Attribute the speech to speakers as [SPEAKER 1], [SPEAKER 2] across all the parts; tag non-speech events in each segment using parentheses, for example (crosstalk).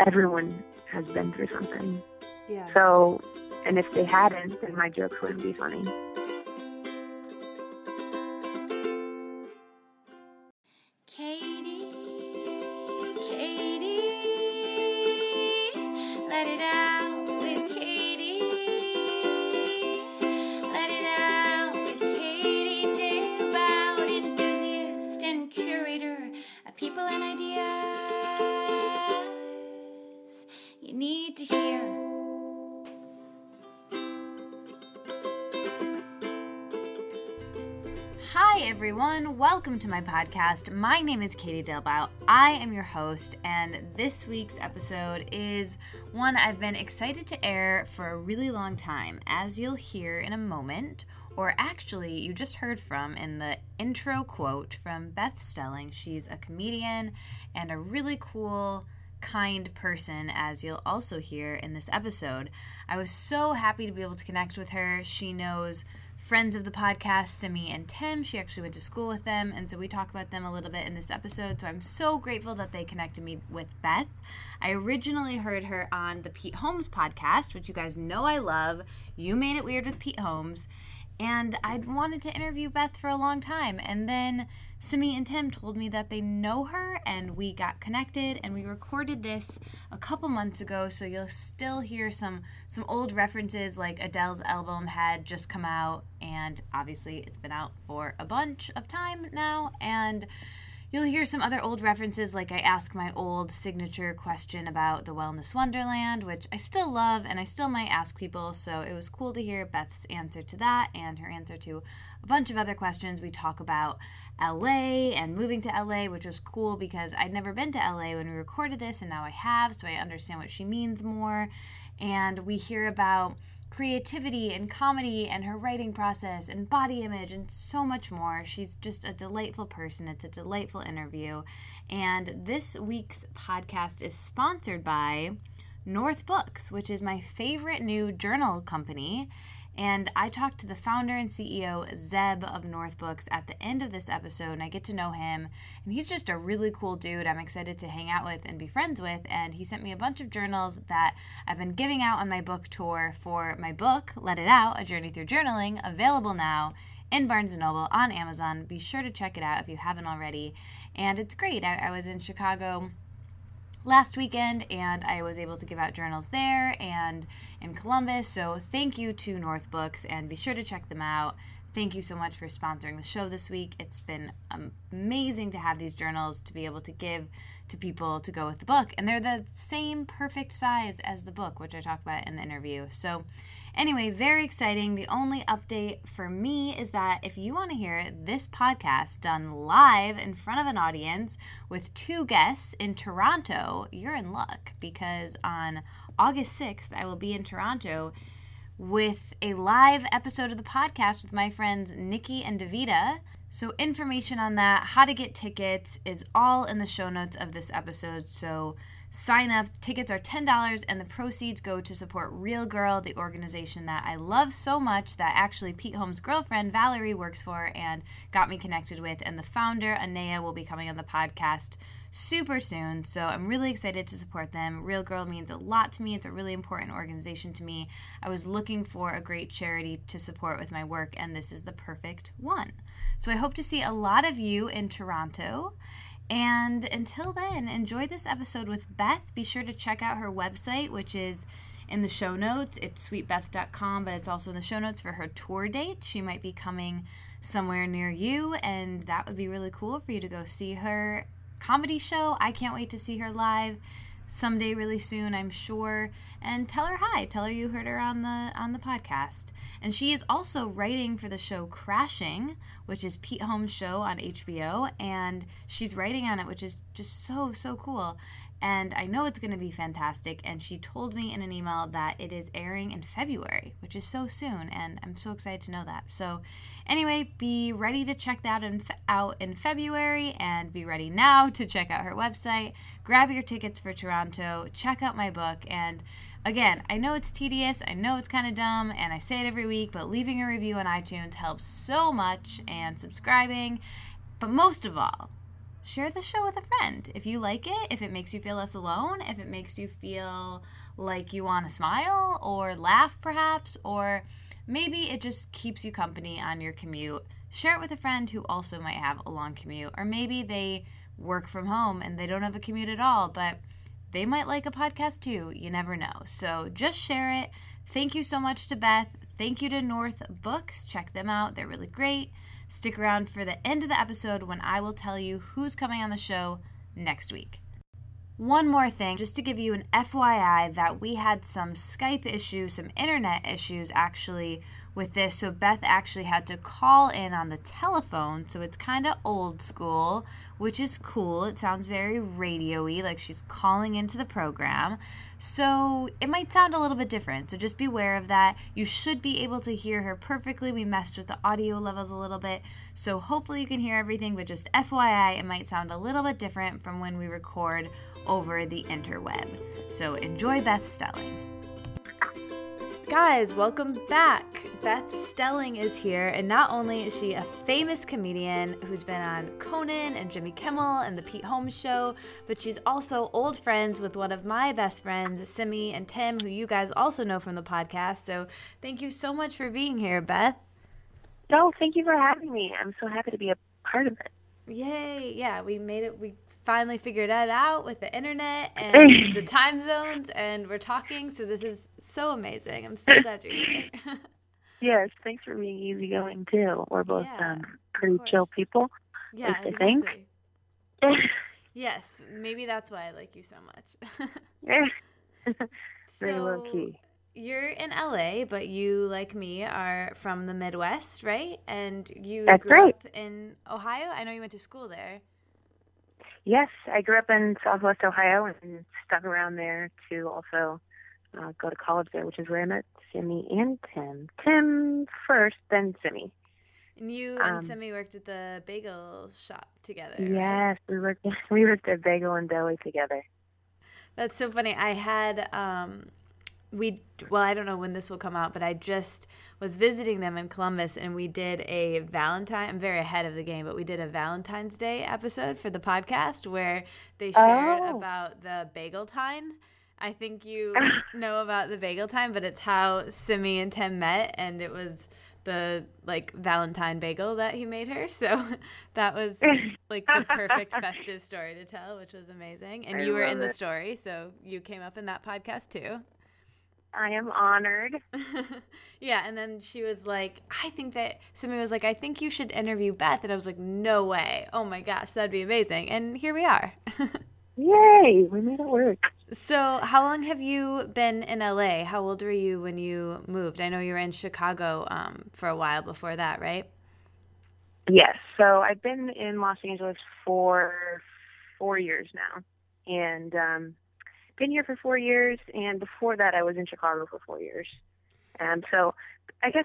[SPEAKER 1] everyone has been through something.
[SPEAKER 2] Yeah.
[SPEAKER 1] So, and if they hadn't, then my jokes wouldn't be funny.
[SPEAKER 2] Welcome to my podcast. My name is Katie Dalebout. I am your host, and this week's episode is one I've been excited to air for a really long time, as you'll hear in a moment, or actually, you just heard from in the intro quote from Beth Stelling. She's a comedian and a really cool kind person, as you'll also hear in this episode. I was so happy to be able to connect with her. She knows friends of the podcast, Simi and Tim. She actually went to school with them, and so we talk about them a little bit in this episode. So I'm so grateful that they connected me with Beth. I originally heard her on the Pete Holmes podcast, which you guys know I love. You Made It Weird with Pete Holmes. And I'd wanted to interview Beth for a long time. And then Simi and Tim told me that they know her, and we got connected, and we recorded this a couple months ago. So you'll still hear some some old references, like Adele's album had just come out, and obviously it's been out for a bunch of time now, and. You'll hear some other old references, like I ask my old signature question about the Wellness Wonderland, which I still love and I still might ask people. So it was cool to hear Beth's answer to that and her answer to a bunch of other questions. We talk about LA and moving to LA, which was cool because I'd never been to LA when we recorded this, and now I have, so I understand what she means more. And we hear about creativity and comedy and her writing process and body image and so much more. She's just a delightful person. It's a delightful interview. And this week's podcast is sponsored by North Books, which is my favorite new journal company. And I talked to the founder and CEO, Zeb of North Books, at the end of this episode, and I get to know him. And he's just a really cool dude I'm excited to hang out with and be friends with. And he sent me a bunch of journals that I've been giving out on my book tour for my book, Let It Out A Journey Through Journaling, available now in Barnes & Noble on Amazon. Be sure to check it out if you haven't already. And it's great. I, I was in Chicago last weekend and I was able to give out journals there and in Columbus. So thank you to North Books and be sure to check them out. Thank you so much for sponsoring the show this week. It's been amazing to have these journals to be able to give to people to go with the book. And they're the same perfect size as the book, which I talked about in the interview. So, anyway, very exciting. The only update for me is that if you want to hear this podcast done live in front of an audience with two guests in Toronto, you're in luck because on August 6th, I will be in Toronto with a live episode of the podcast with my friends Nikki and Davita. So, information on that, how to get tickets, is all in the show notes of this episode. So, sign up. Tickets are $10, and the proceeds go to support Real Girl, the organization that I love so much that actually Pete Holmes' girlfriend, Valerie, works for and got me connected with. And the founder, Anea, will be coming on the podcast super soon. So I'm really excited to support them. Real Girl means a lot to me. It's a really important organization to me. I was looking for a great charity to support with my work, and this is the perfect one. So I hope to see a lot of you in Toronto. And until then, enjoy this episode with Beth. Be sure to check out her website, which is in the show notes. It's sweetbeth.com, but it's also in the show notes for her tour date. She might be coming somewhere near you, and that would be really cool for you to go see her comedy show. I can't wait to see her live someday really soon i'm sure. And tell her hi. Tell her you heard her on the on the podcast. And she is also writing for the show crashing which is pete holmes show on hbo and she's writing on it which is just so so cool. And I know it's going to be fantastic. And she told me in an email that it is airing in February, which is so soon, and I'm so excited to know that. So, anyway, be ready to check that in, out in February, and be ready now to check out her website. Grab your tickets for Toronto, check out my book, and again, I know it's tedious, I know it's kind of dumb, and I say it every week, but leaving a review on iTunes helps so much, and subscribing. But most of all, share the show with a friend. If you like it, if it makes you feel less alone, if it makes you feel like you want to smile or laugh perhaps, or maybe it just keeps you company on your commute, share it with a friend who also might have a long commute, or maybe they work from home and they don't have a commute at all, but they might like a podcast too. You never know. So just share it. Thank you so much to Beth. Thank you to North Books. Check them out, they're really great. Stick around for the end of the episode when I will tell you who's coming on the show next week. One more thing, just to give you an FYI, that we had some Skype issues, some internet issues actually with this. So Beth actually had to call in on the telephone. So it's kind of old school, which is cool. It sounds very radio y, like she's calling into the program. So it might sound a little bit different. So just beware of that. You should be able to hear her perfectly. We messed with the audio levels a little bit. So hopefully you can hear everything, but just FYI, it might sound a little bit different from when we record over the interweb. So enjoy Beth Stelling. Guys, welcome back. Beth Stelling is here, and not only is she a famous comedian who's been on Conan and Jimmy Kimmel and The Pete Holmes Show, but she's also old friends with one of my best friends, Simi and Tim, who you guys also know from the podcast. So thank you so much for being here, Beth.
[SPEAKER 1] No, thank you for having me. I'm so happy to be a part of it.
[SPEAKER 2] Yay! Yeah, we made it. We finally figured that out with the internet (laughs) and the time zones, and we're talking. So this is so amazing. I'm so glad you're here. (laughs)
[SPEAKER 1] yes, thanks for being easygoing too. We're both
[SPEAKER 2] Yeah,
[SPEAKER 1] um, pretty chill people.
[SPEAKER 2] yeah,
[SPEAKER 1] I think. (laughs)
[SPEAKER 2] Yes, maybe that's why I like you so much.
[SPEAKER 1] Very low key.
[SPEAKER 2] You're in LA, but you, like me, are from the Midwest, right? And you
[SPEAKER 1] That's
[SPEAKER 2] grew
[SPEAKER 1] right.
[SPEAKER 2] up in Ohio. I know you went to school there.
[SPEAKER 1] Yes, I grew up in Southwest Ohio and stuck around there to also uh, go to college there, which is where I met Simi and Tim. Tim first, then Simi.
[SPEAKER 2] And you and
[SPEAKER 1] Um,
[SPEAKER 2] Simi worked at the bagel shop together. right?
[SPEAKER 1] Yes, we worked. (laughs) We worked at Bagel and Deli together.
[SPEAKER 2] That's so funny. I had um we well, I don't know when this will come out, but I just was visiting them in Columbus and we did a Valentine I'm very ahead of the game, but we did a Valentine's Day episode for the podcast where they shared
[SPEAKER 1] Oh.
[SPEAKER 2] about the bagel time. I think you (laughs) ah. know about the bagel time, but it's how Simi and Tim met and it was the like Valentine bagel that he made her. So (laughs) that was like the perfect (laughs) festive story to tell, which was amazing. And
[SPEAKER 1] I
[SPEAKER 2] you were in
[SPEAKER 1] love
[SPEAKER 2] the story, so you came up in that podcast too.
[SPEAKER 1] I am honored. (laughs)
[SPEAKER 2] yeah, and then she was like, I think that somebody was like, I think you should interview Beth. And I was like, no way. Oh my gosh, that'd be amazing. And here we are. (laughs)
[SPEAKER 1] Yay, we made it work.
[SPEAKER 2] so, how long have you been in LA? How old were you when you moved? I know you were in Chicago um, for a while before that, right?
[SPEAKER 1] Yes, so I've been in Los Angeles for four years now, and um, been here for four years. And before that, I was in Chicago for four years. And so, I guess,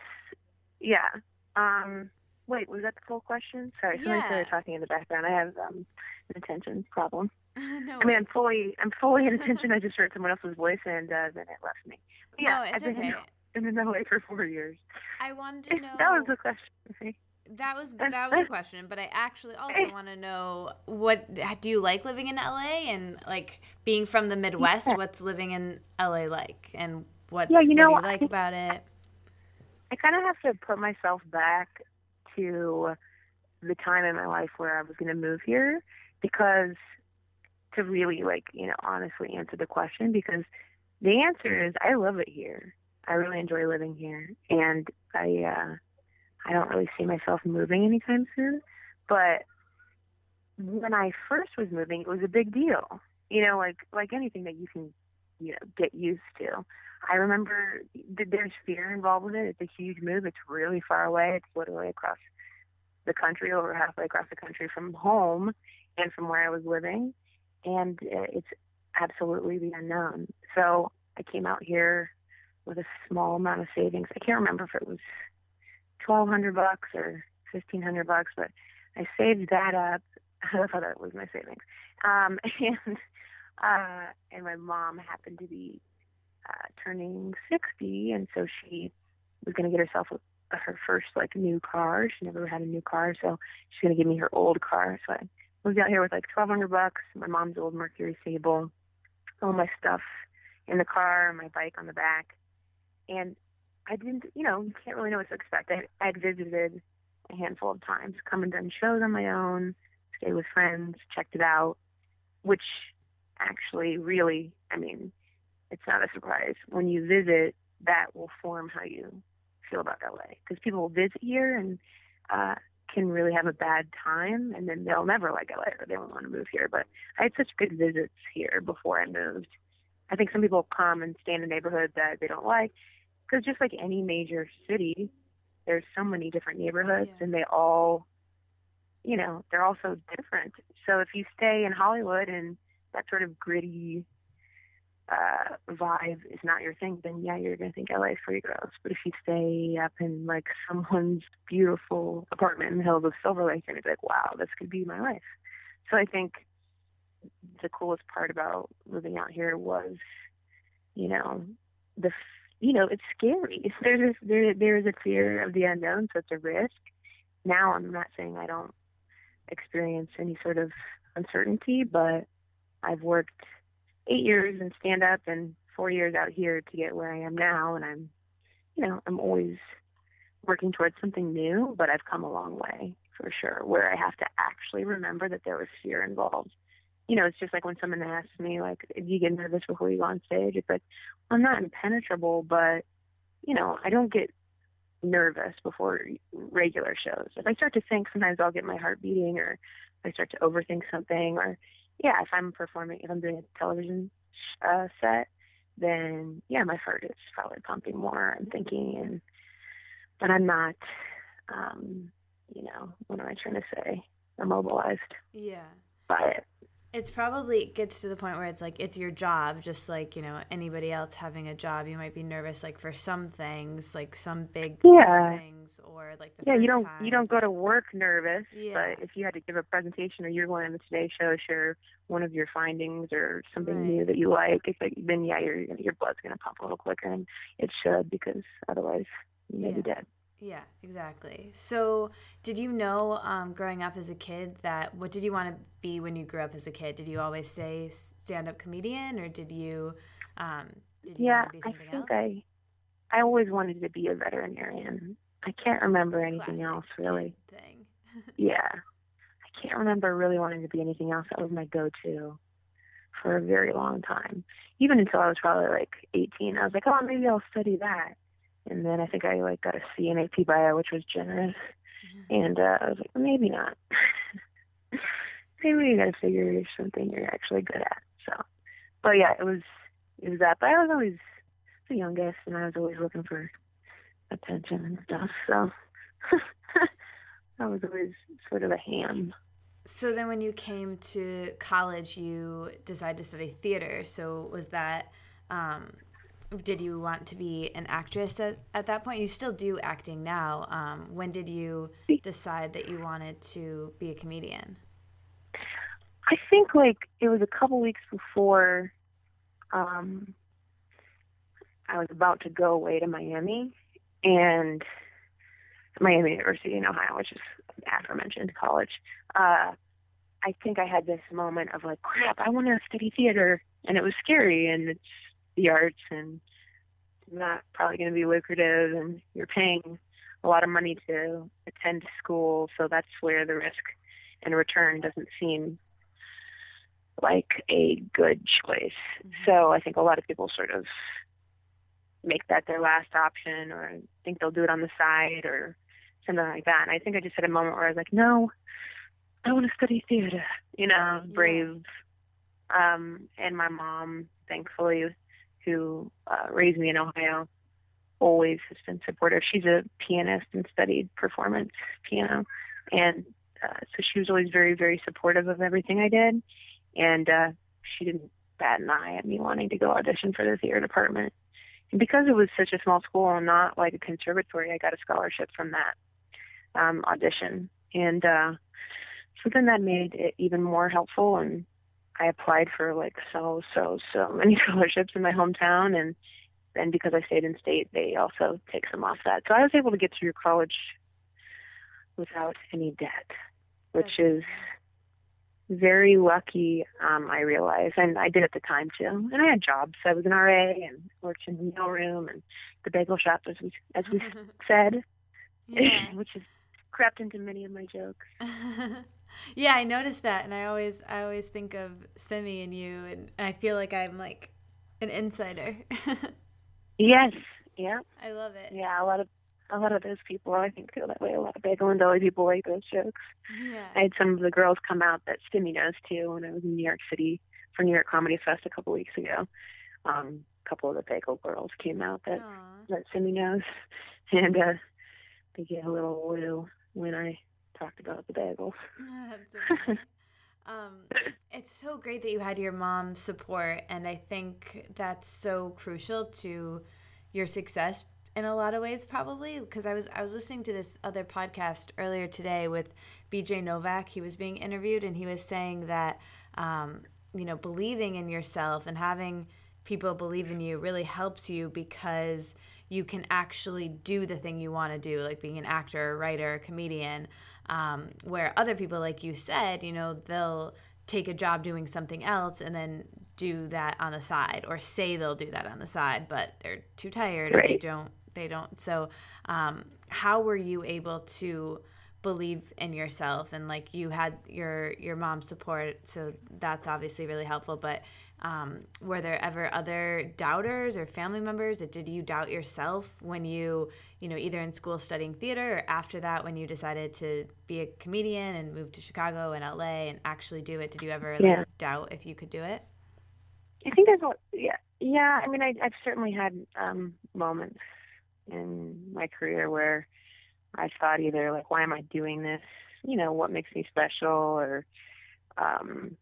[SPEAKER 1] yeah. Um, wait, was that the full question? Sorry, somebody
[SPEAKER 2] Yeah.
[SPEAKER 1] started talking in the background. I have um, an attention problem. (laughs)
[SPEAKER 2] no
[SPEAKER 1] I mean. I'm fully, I'm fully in (laughs) attention. I just heard someone else's voice, and uh, then it left me. But yeah,
[SPEAKER 2] no, it's
[SPEAKER 1] I've been
[SPEAKER 2] okay.
[SPEAKER 1] in, been in LA for four years.
[SPEAKER 2] I wanted to know. (laughs)
[SPEAKER 1] that was the question.
[SPEAKER 2] That was that was the question, but I actually (laughs) also want to know what do you like living in LA and like being from the Midwest?
[SPEAKER 1] Yeah.
[SPEAKER 2] What's living in LA like, and what's
[SPEAKER 1] Yeah, you know,
[SPEAKER 2] what do you like
[SPEAKER 1] think-
[SPEAKER 2] about it?
[SPEAKER 1] I kind of have to put myself back to the time in my life where I was going to move here because to really like, you know, honestly answer the question because the answer is I love it here. I really enjoy living here and I uh I don't really see myself moving anytime soon, but when I first was moving, it was a big deal. You know, like like anything that you can, you know, get used to. I remember th- there's fear involved with it. It's a huge move. It's really far away. It's literally across the country, over halfway across the country from home and from where I was living. And uh, it's absolutely the unknown. So I came out here with a small amount of savings. I can't remember if it was twelve hundred bucks or fifteen hundred bucks, but I saved that up. (laughs) I thought that was my savings. Um, (laughs) and uh, and my mom happened to be uh, turning 60, and so she was going to get herself a, her first like new car. She never had a new car, so she's going to give me her old car. So I moved out here with like twelve hundred bucks, my mom's old Mercury Sable, all my stuff in the car, my bike on the back, and I didn't, you know, you can't really know what to expect. I I'd visited a handful of times, come and done shows on my own, stay with friends, checked it out, which actually really, I mean, it's not a surprise. When you visit, that will form how you feel about LA because people will visit here and uh, can really have a bad time, and then they'll never like LA or they won't want to move here. But I had such good visits here before I moved. I think some people come and stay in a neighborhood that they don't like because just like any major city, there's so many different neighborhoods,
[SPEAKER 2] Yeah.
[SPEAKER 1] and they all, you know, they're all so different. So if you stay in Hollywood and that sort of gritty uh, vibe is not your thing, then yeah, you're gonna think LA is pretty gross. But if you stay up in like (laughs) someone's beautiful apartment in the hills of Silver Lake, you're gonna be like, wow, this could be my life. So I think the coolest part about moving out here was, you know, the you know it's scary. (laughs) There's a, there there is a fear of the unknown, so it's a risk. Now I'm not saying I don't experience any sort of uncertainty, but I've worked eight years in stand up and four years out here to get where I am now and I'm you know, I'm always working towards something new, but I've come a long way for sure, where I have to actually remember that there was fear involved. You know, it's just like when someone asks me, like, do you get nervous before you go on stage? It's like, I'm not impenetrable, but, you know, I don't get nervous before regular shows. If I start to think, sometimes I'll get my heart beating or I start to overthink something or, yeah, if I'm performing, if I'm doing a television uh, set, then yeah, my heart is probably pumping more. I'm thinking, and but I'm not. Um, you know, what am I trying to say? Immobilized
[SPEAKER 2] Yeah.
[SPEAKER 1] by it.
[SPEAKER 2] It's probably it gets to the point where it's like it's your job, just like you know anybody else having a job. You might be nervous like for some things, like some big
[SPEAKER 1] Yeah.
[SPEAKER 2] things, or like the
[SPEAKER 1] Yeah, you don't
[SPEAKER 2] time.
[SPEAKER 1] you don't go to work nervous,
[SPEAKER 2] Yeah.
[SPEAKER 1] but if you had to give a presentation or you're going on the Today Show, share one of your findings or something
[SPEAKER 2] Right.
[SPEAKER 1] new that you like, it's like then yeah, your your blood's gonna pump a little quicker, and it should because otherwise you may be dead.
[SPEAKER 2] Yeah, exactly. So, did you know um, growing up as a kid that what did you want to be when you grew up as a kid? Did you always say stand-up comedian, or did you um, did you
[SPEAKER 1] Yeah,
[SPEAKER 2] want to be
[SPEAKER 1] I
[SPEAKER 2] something
[SPEAKER 1] think
[SPEAKER 2] else?
[SPEAKER 1] I I always wanted to be a veterinarian. I can't remember anything
[SPEAKER 2] Classic
[SPEAKER 1] else really.
[SPEAKER 2] thing. (laughs)
[SPEAKER 1] Yeah. I can't remember really wanting to be anything else. That was my go to for a very long time. Even until I was probably like 18. I was like, oh, maybe I'll study that. And then I think I like got a C in AP Bio, which was generous. And uh, I was like, maybe not. (laughs) maybe you got to figure something you're actually good at. So, but yeah, it was it was that. But I was always the youngest, and I was always looking for attention and stuff. So (laughs) I was always sort of a ham.
[SPEAKER 2] So then, when you came to college, you decided to study theater. So was that? Um, did you want to be an actress at, at that point? You still do acting now. Um, when did you decide that you wanted to be a comedian?
[SPEAKER 1] I think like it was a couple weeks before um I was about to go away to Miami and Miami University in Ohio, which is aforementioned college. Uh I think I had this moment of like, crap, I want to study theater and it was scary and it's the arts and not probably going to be lucrative and you're paying a lot of money to attend school, so that's where the risk and return doesn't seem like a good choice. So I think a lot of people sort of make that their last option or think they'll do it on the side or something like that. And I think I just had a moment where I was like, no, I want to study theater, you know, brave. Um, and my mom, thankfully, who uh, raised me in Ohio, always has been supportive. She's a pianist and studied performance piano. And uh, so she was always very, very supportive of everything I did. And uh, she didn't bat an eye at me wanting to go audition for the theater department. And because it was such a small school and not like a conservatory, I got a scholarship from that um, audition. And uh, so then that made it even more helpful. And I applied for like so, so, so (laughs) many scholarships in my hometown. And then because I stayed in state, they also take some off that. So I was able to get through college without any debt, which is very lucky, um, I realize, and I did at the time too. And I had jobs. I was an RA and worked in the mailroom and the bagel shop, as we as we (laughs) said, (laughs) which has crept into many of my jokes.
[SPEAKER 2] Yeah, I noticed that, and I always I always think of Simi and you, and, and I feel like I'm like an insider. (laughs)
[SPEAKER 1] yes, yeah,
[SPEAKER 2] I love it.
[SPEAKER 1] yeah. A lot of a lot of those people, I think, feel that way. A lot of bagel and deli people like those jokes.
[SPEAKER 2] Yeah.
[SPEAKER 1] I had some of the girls come out that Simi knows too when I was in New York City for New York Comedy Fest a couple weeks ago. Um, a couple of the bagel girls came out that
[SPEAKER 2] Aw.
[SPEAKER 1] that Simi knows, (laughs) and uh, they get a little woo when I talked about the bagels. (laughs)
[SPEAKER 2] Okay. um, it's so great that you had your mom's support, and I think that's so crucial to your success in a lot of ways, probably. Because I was I was listening to this other podcast earlier today with B.J. Novak. He was being interviewed, and he was saying that um, you know believing in yourself and having people believe in you really helps you because you can actually do the thing you want to do, like being an actor, writer, comedian. Um, where other people, like you said, you know, they'll take a job doing something else and then do that on the side, or say they'll do that on the side, but they're too tired or they don't. They don't. So, um, how were you able to believe in yourself and like you had your your mom's support so that's obviously really helpful but um, were there ever other doubters or family members or did you doubt yourself when you you know either in school studying theater or after that when you decided to be a comedian and move to chicago and la and actually do it did you ever like doubt if you could do it
[SPEAKER 1] I think there's a yeah yeah. I mean, I, I've certainly had um, moments in my career where I thought either like, why am I doing this? You know, what makes me special, or um,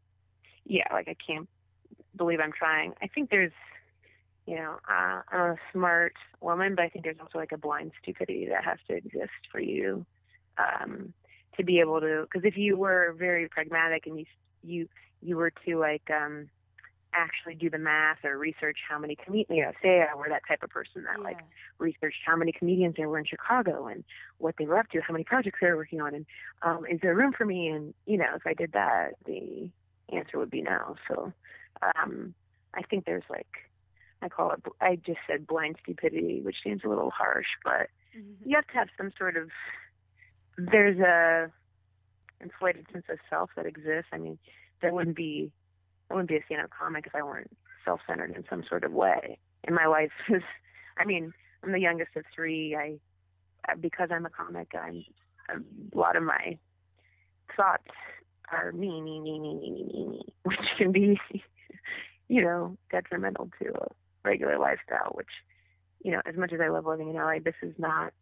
[SPEAKER 1] yeah, like I can't believe I'm trying. I think there's, you know, uh, I'm a smart woman, but I think there's also like a blind stupidity that has to exist for you um, to be able to. Because if you were very pragmatic and you you you were to like um, actually do the math or research how many comedians, you know, say I were that type of person that like researched how many comedians there were in Chicago and what they were up to, how many projects they were working on, and um, is there room for me? And you know, if I did that, the answer would be no. So um, I think there's like I call it. I just said blind stupidity, which seems a little harsh, but you have to have some sort of. There's a inflated sense of self that exists. I mean, there wouldn't be. I wouldn't be a stand-up comic if I weren't self-centered in some sort of way. And my life (laughs) is. I mean, I'm the youngest of three. I, uh, because I'm a comic, I'm a lot of my thoughts are me, me, me, me, me, me, me, me, (laughs) which can be, you know, detrimental to a regular lifestyle. Which, you know, as much as I love living in LA, this is not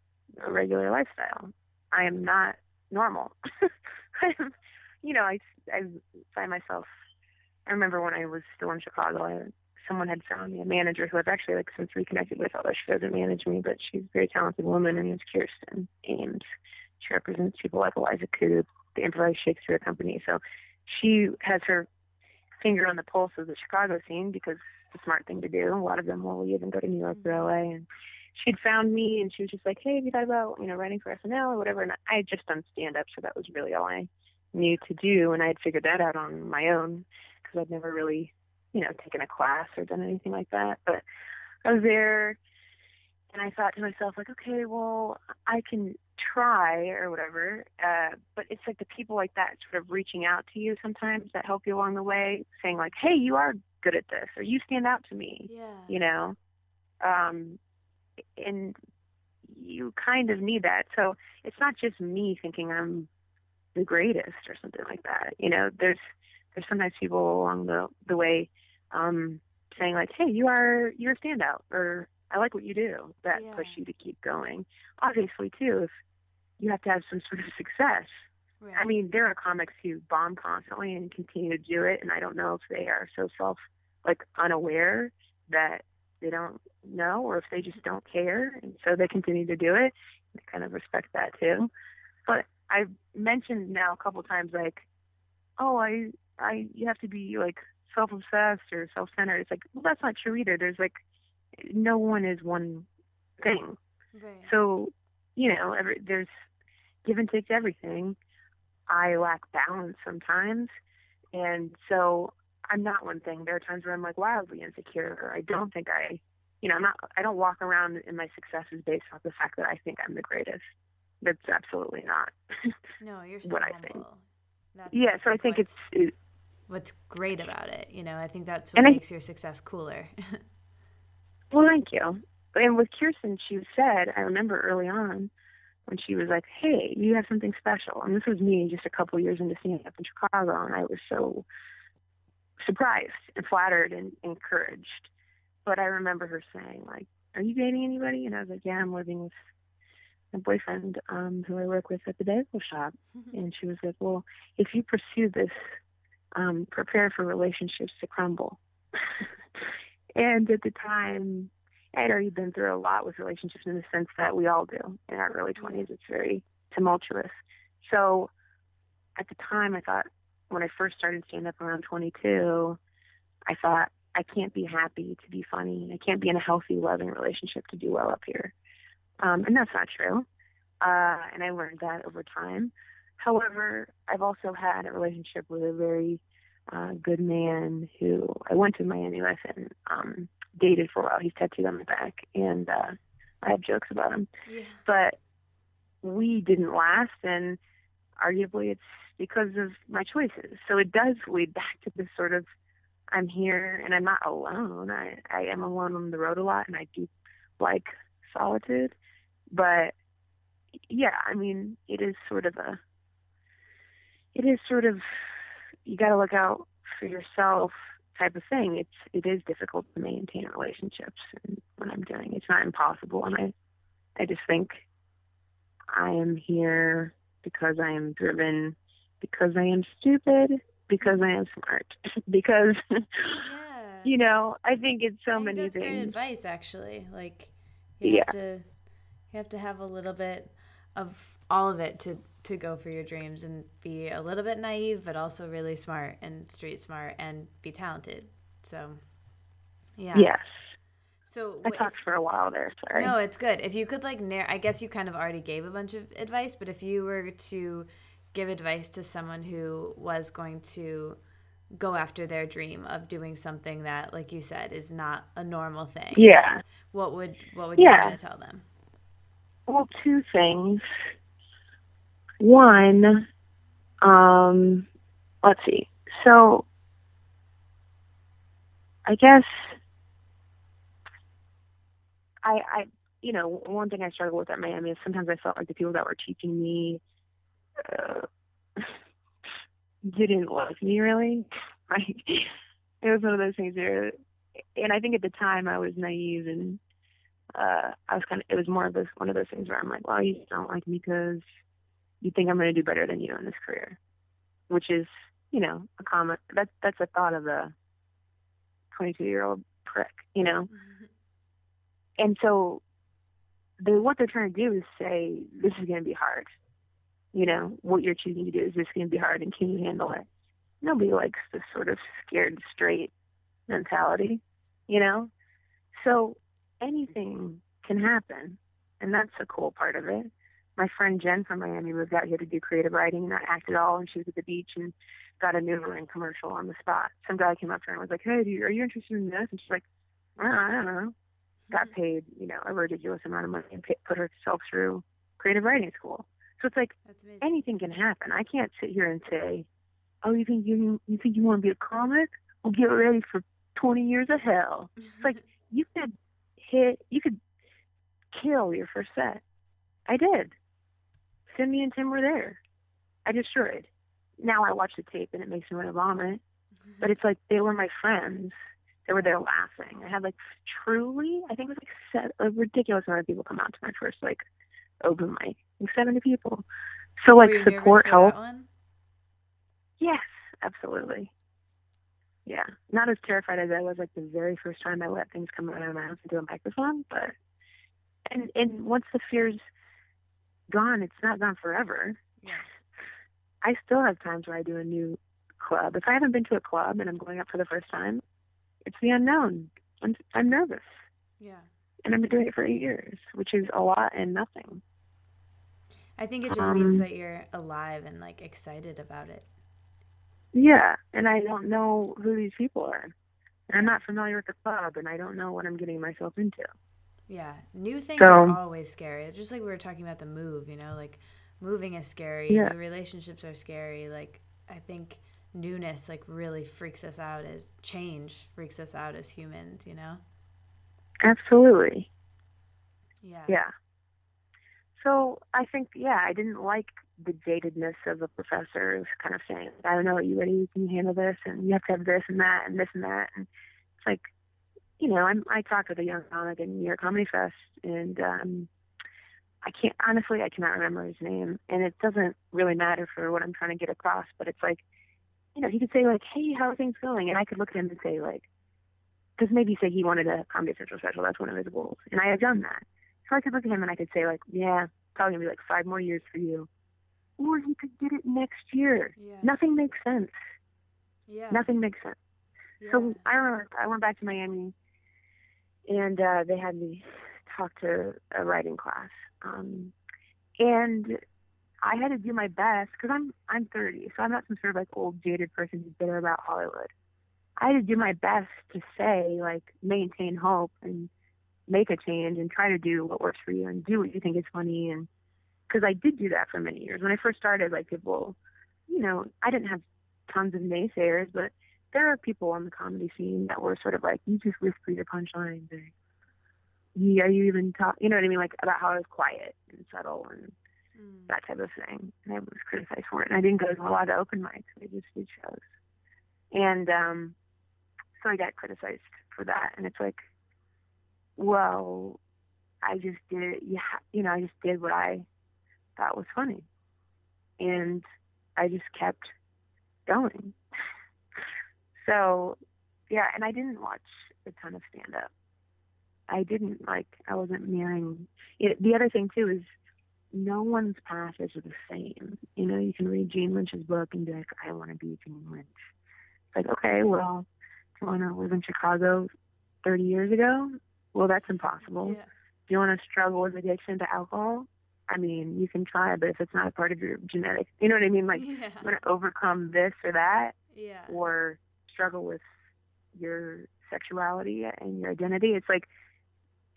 [SPEAKER 1] a regular lifestyle. I am not normal. (laughs) I'm, you know, I I find myself. I remember when I was still in Chicago, I, someone had found me a manager who I've actually like since reconnected with, although she doesn't manage me, but she's a very talented woman. Her name's Kirsten Ames. She represents people like Eliza Koob, the improvised Shakespeare company. So she has her finger on the pulse of the Chicago scene because it's a smart thing to do. A lot of them will leave and go to New York or LA. And she'd found me and she was just like, hey, have you thought about, you know, writing for SNL or whatever? And I had just done stand up, so that was really all I knew to do. And I had figured that out on my own because I'd never really, you know, taken a class or done anything like that. But I was there and I thought to myself, like, okay, well, I can try or whatever. Uh, but it's like the people like that sort of reaching out to you sometimes that help you along the way, saying like, hey, you are good at this, or you stand out to me,
[SPEAKER 2] yeah
[SPEAKER 1] you know. Um, and you kind of need that. So it's not just me thinking I'm the greatest or something like that. You know, there's there's sometimes people along the the way um, saying like, "Hey, you are you're a standout," or "I like what you do." That
[SPEAKER 2] Yeah.
[SPEAKER 1] push you to keep going. Obviously, too, if you have to have some sort of success.
[SPEAKER 2] right.
[SPEAKER 1] I mean, there are comics who bomb constantly and continue to do it, and I don't know if they are so self like unaware that they don't know, or if they just don't care, and so they continue to do it. I kind of respect that too. But I've mentioned now a couple times like, oh, I, I, you have to be like self-obsessed or self-centered. It's like, well, that's not true either. There's like, no one is one thing.
[SPEAKER 2] right.
[SPEAKER 1] So, you know, every, there's give and take to everything. I lack balance sometimes, And so I'm not one thing. There are times where I'm like wildly insecure or I don't think I you know, I'm not I don't walk around in my successes based off the fact that I think I'm the greatest. That's absolutely not. (laughs)
[SPEAKER 2] No, you're so
[SPEAKER 1] what I think.
[SPEAKER 2] That's,
[SPEAKER 1] yeah, so I think it's
[SPEAKER 2] what's,
[SPEAKER 1] it,
[SPEAKER 2] what's great about it. You know, I think that's what
[SPEAKER 1] And I-
[SPEAKER 2] makes your success cooler. (laughs)
[SPEAKER 1] well, thank you. And with Kirsten, she said, I remember early on when she was like, "Hey, you have something special," and this was me just a couple years into stand up in Chicago, and I was so surprised and flattered and encouraged. But I remember her saying, like, "Are you dating anybody?" And I was like, "Yeah, I'm living with my boyfriend, um, who I work with at the bagel shop." And she was like, "Well, if you pursue this, um, prepare for relationships to crumble." (laughs) and at the time, I'd already been through a lot with relationships in the sense that we all do in our early 20s. It's very tumultuous. So at the time, I thought, when I first started stand up around 22, I thought, I can't be happy to be funny. I can't be in a healthy, loving relationship to do well up here. Um, and that's not true. Uh, and I learned that over time. However, I've also had a relationship with a very uh, good man who I went to Miami with and um, dated for a while. He's tattooed on my back, and uh, I have jokes about him.
[SPEAKER 2] yeah.
[SPEAKER 1] But we didn't last, and arguably it's because of my choices. So it does lead back to this sort of I'm here and I'm not alone. I, I am alone on the road a lot, and I do like solitude. But yeah, I mean, it is sort of a, it is sort of, you got to look out for yourself type of thing. It's it is difficult to maintain relationships and what I'm doing. It's not impossible, and I, I just think, I am here because I am driven, because I am stupid, because I am smart, (laughs) because
[SPEAKER 2] Yeah.
[SPEAKER 1] you know I think it's so
[SPEAKER 2] think
[SPEAKER 1] many
[SPEAKER 2] that's great advice, actually. Like, you
[SPEAKER 1] Yeah.
[SPEAKER 2] have to, you have to have a little bit of all of it to to go for your dreams and be a little bit naive, but also really smart and street smart and be talented. So, yeah.
[SPEAKER 1] Yes,
[SPEAKER 2] So,
[SPEAKER 1] I
[SPEAKER 2] if-
[SPEAKER 1] talked for a while there. Sorry.
[SPEAKER 2] no, it's good. If you could like narrow, I guess you kind of already gave a bunch of advice, but if you were to give advice to someone who was going to go after their dream of doing something that, like you said, is not a normal thing,
[SPEAKER 1] Yeah.
[SPEAKER 2] what would what would you
[SPEAKER 1] Yeah.
[SPEAKER 2] kind of tell them?
[SPEAKER 1] Well, two things. One, um, let's see. So, I guess I, I, you know, one thing I struggle with at Miami is sometimes I felt like the people that were teaching me uh, (laughs) didn't love me really. (laughs) Like, it was one of those things where, and I think at the time I was naive and uh, I was kind of, it was more of this, one of those things where I'm like, well, you don't like me because you think I'm going to do better than you in this career, which is, you know, a comment. That's, that's a thought of a 22 year old prick, you know? Mm-hmm. And so they, what they're trying to do is say, this is going to be hard. You know, what you're choosing to do is this going to be hard and can you handle it? Nobody likes this sort of scared straight mentality, you know? So anything can happen. And that's the cool part of it. My friend Jen from Miami moved out here to do creative writing and not act at all. And she was at the beach and got a New Nuvaring commercial on the spot. Some guy came up to her and was like, hey, do you, are you interested in this? And she's like, "Uh, I don't know. Got paid, you know, a ridiculous amount of money and pay, put herself through creative writing school. So it's like anything can happen. I can't sit here and say, "Oh, you think you you think you want to be a comic? Well, get ready for 20 years of hell." It's like (laughs) you could hit, you could kill your first set. I did. Simi and Tim were there. I destroyed. Now I watch the tape and it makes me want to vomit. But it's like they were my friends. They were there laughing. I had like truly, I think it was like set, a ridiculous amount of people come out to my first like open mic. Like 70 people. So like
[SPEAKER 2] Were
[SPEAKER 1] support help. Yes, absolutely. Yeah, not as terrified as I was like the very first time I let things come out of my mouth into a microphone, but and and once the fear's gone, it's not gone forever.
[SPEAKER 2] Yeah.
[SPEAKER 1] I still have times where I do a new club. If I haven't been to a club and I'm going up for the first time, it's the unknown. I'm I'm nervous,
[SPEAKER 2] Yeah.
[SPEAKER 1] and I've been doing it for eight years, which is a lot and nothing.
[SPEAKER 2] I think it just means
[SPEAKER 1] Um,
[SPEAKER 2] that you're alive and like excited about it.
[SPEAKER 1] Yeah, and I don't know who these people are. And I'm not familiar with the club, and I don't know what I'm getting myself into.
[SPEAKER 2] Yeah, new things
[SPEAKER 1] So-
[SPEAKER 2] are always scary. Just like we were talking about the move, you know, like moving is scary.
[SPEAKER 1] Yeah.
[SPEAKER 2] New relationships are scary. Like I think newness like really freaks us out as change freaks us out as humans. You know.
[SPEAKER 1] Absolutely.
[SPEAKER 2] Yeah.
[SPEAKER 1] Yeah. So I think, yeah, I didn't like the jadedness of the professors kind of saying, I don't know, are you ready? Can you handle this? And you have to have this and that and this and that. And it's like, you know, I'm, I talked with a young comic in New York Comedy Fest, and um, I can't, honestly, I cannot remember his name. And it doesn't really matter for what I'm trying to get across, but it's like, you know, he could say, like, hey, how are things going? And I could look at him and say, like, because maybe say he wanted a Comedy Central special, that's one of his goals. And I have done that. So I could look at him and I could say, like, yeah, probably gonna be like five more years for you. Or he could get it next year.
[SPEAKER 2] Yeah.
[SPEAKER 1] Nothing makes sense.
[SPEAKER 2] Yeah.
[SPEAKER 1] Nothing makes sense.
[SPEAKER 2] yeah.
[SPEAKER 1] So I remember I went back to Miami, and uh, they had me talk to a writing class, um, and I had to do my best because I'm I'm 30, so I'm not some sort of like old jaded person who's bitter about Hollywood. I had to do my best to say like maintain hope and make a change and try to do what works for you and do what you think is funny and because I did do that for many years. When I first started, like people, you know, I didn't have tons of naysayers, but there are people on the comedy scene that were sort of like, you just whisper your punchlines, or yeah, you even talk, you know what I mean, like about how I was quiet and subtle and
[SPEAKER 2] Mm.
[SPEAKER 1] that type of thing. And I was criticized for it, and I didn't go to a lot of open mics. I just did shows, and um, so I got criticized for that. And it's like, well, I just did it. Yeah, you know, I just did what I thought was funny, and I just kept going. So, yeah, and I didn't watch a ton of stand up. I didn't like. I wasn't mirroring. It, the other thing too is no one's path is the same. You know, you can read Jane Lynch's book and be like, I want to be Jane Lynch. It's like, okay, well, do you want to live in Chicago 30 years ago? Well, that's impossible.
[SPEAKER 2] Yeah.
[SPEAKER 1] Do you want to struggle with addiction to alcohol? I mean, you can try, but if it's not a part of your genetics, you know what I mean? Like,
[SPEAKER 2] yeah.
[SPEAKER 1] you want to overcome this or that,
[SPEAKER 2] Yeah.
[SPEAKER 1] or struggle with your sexuality and your identity. It's like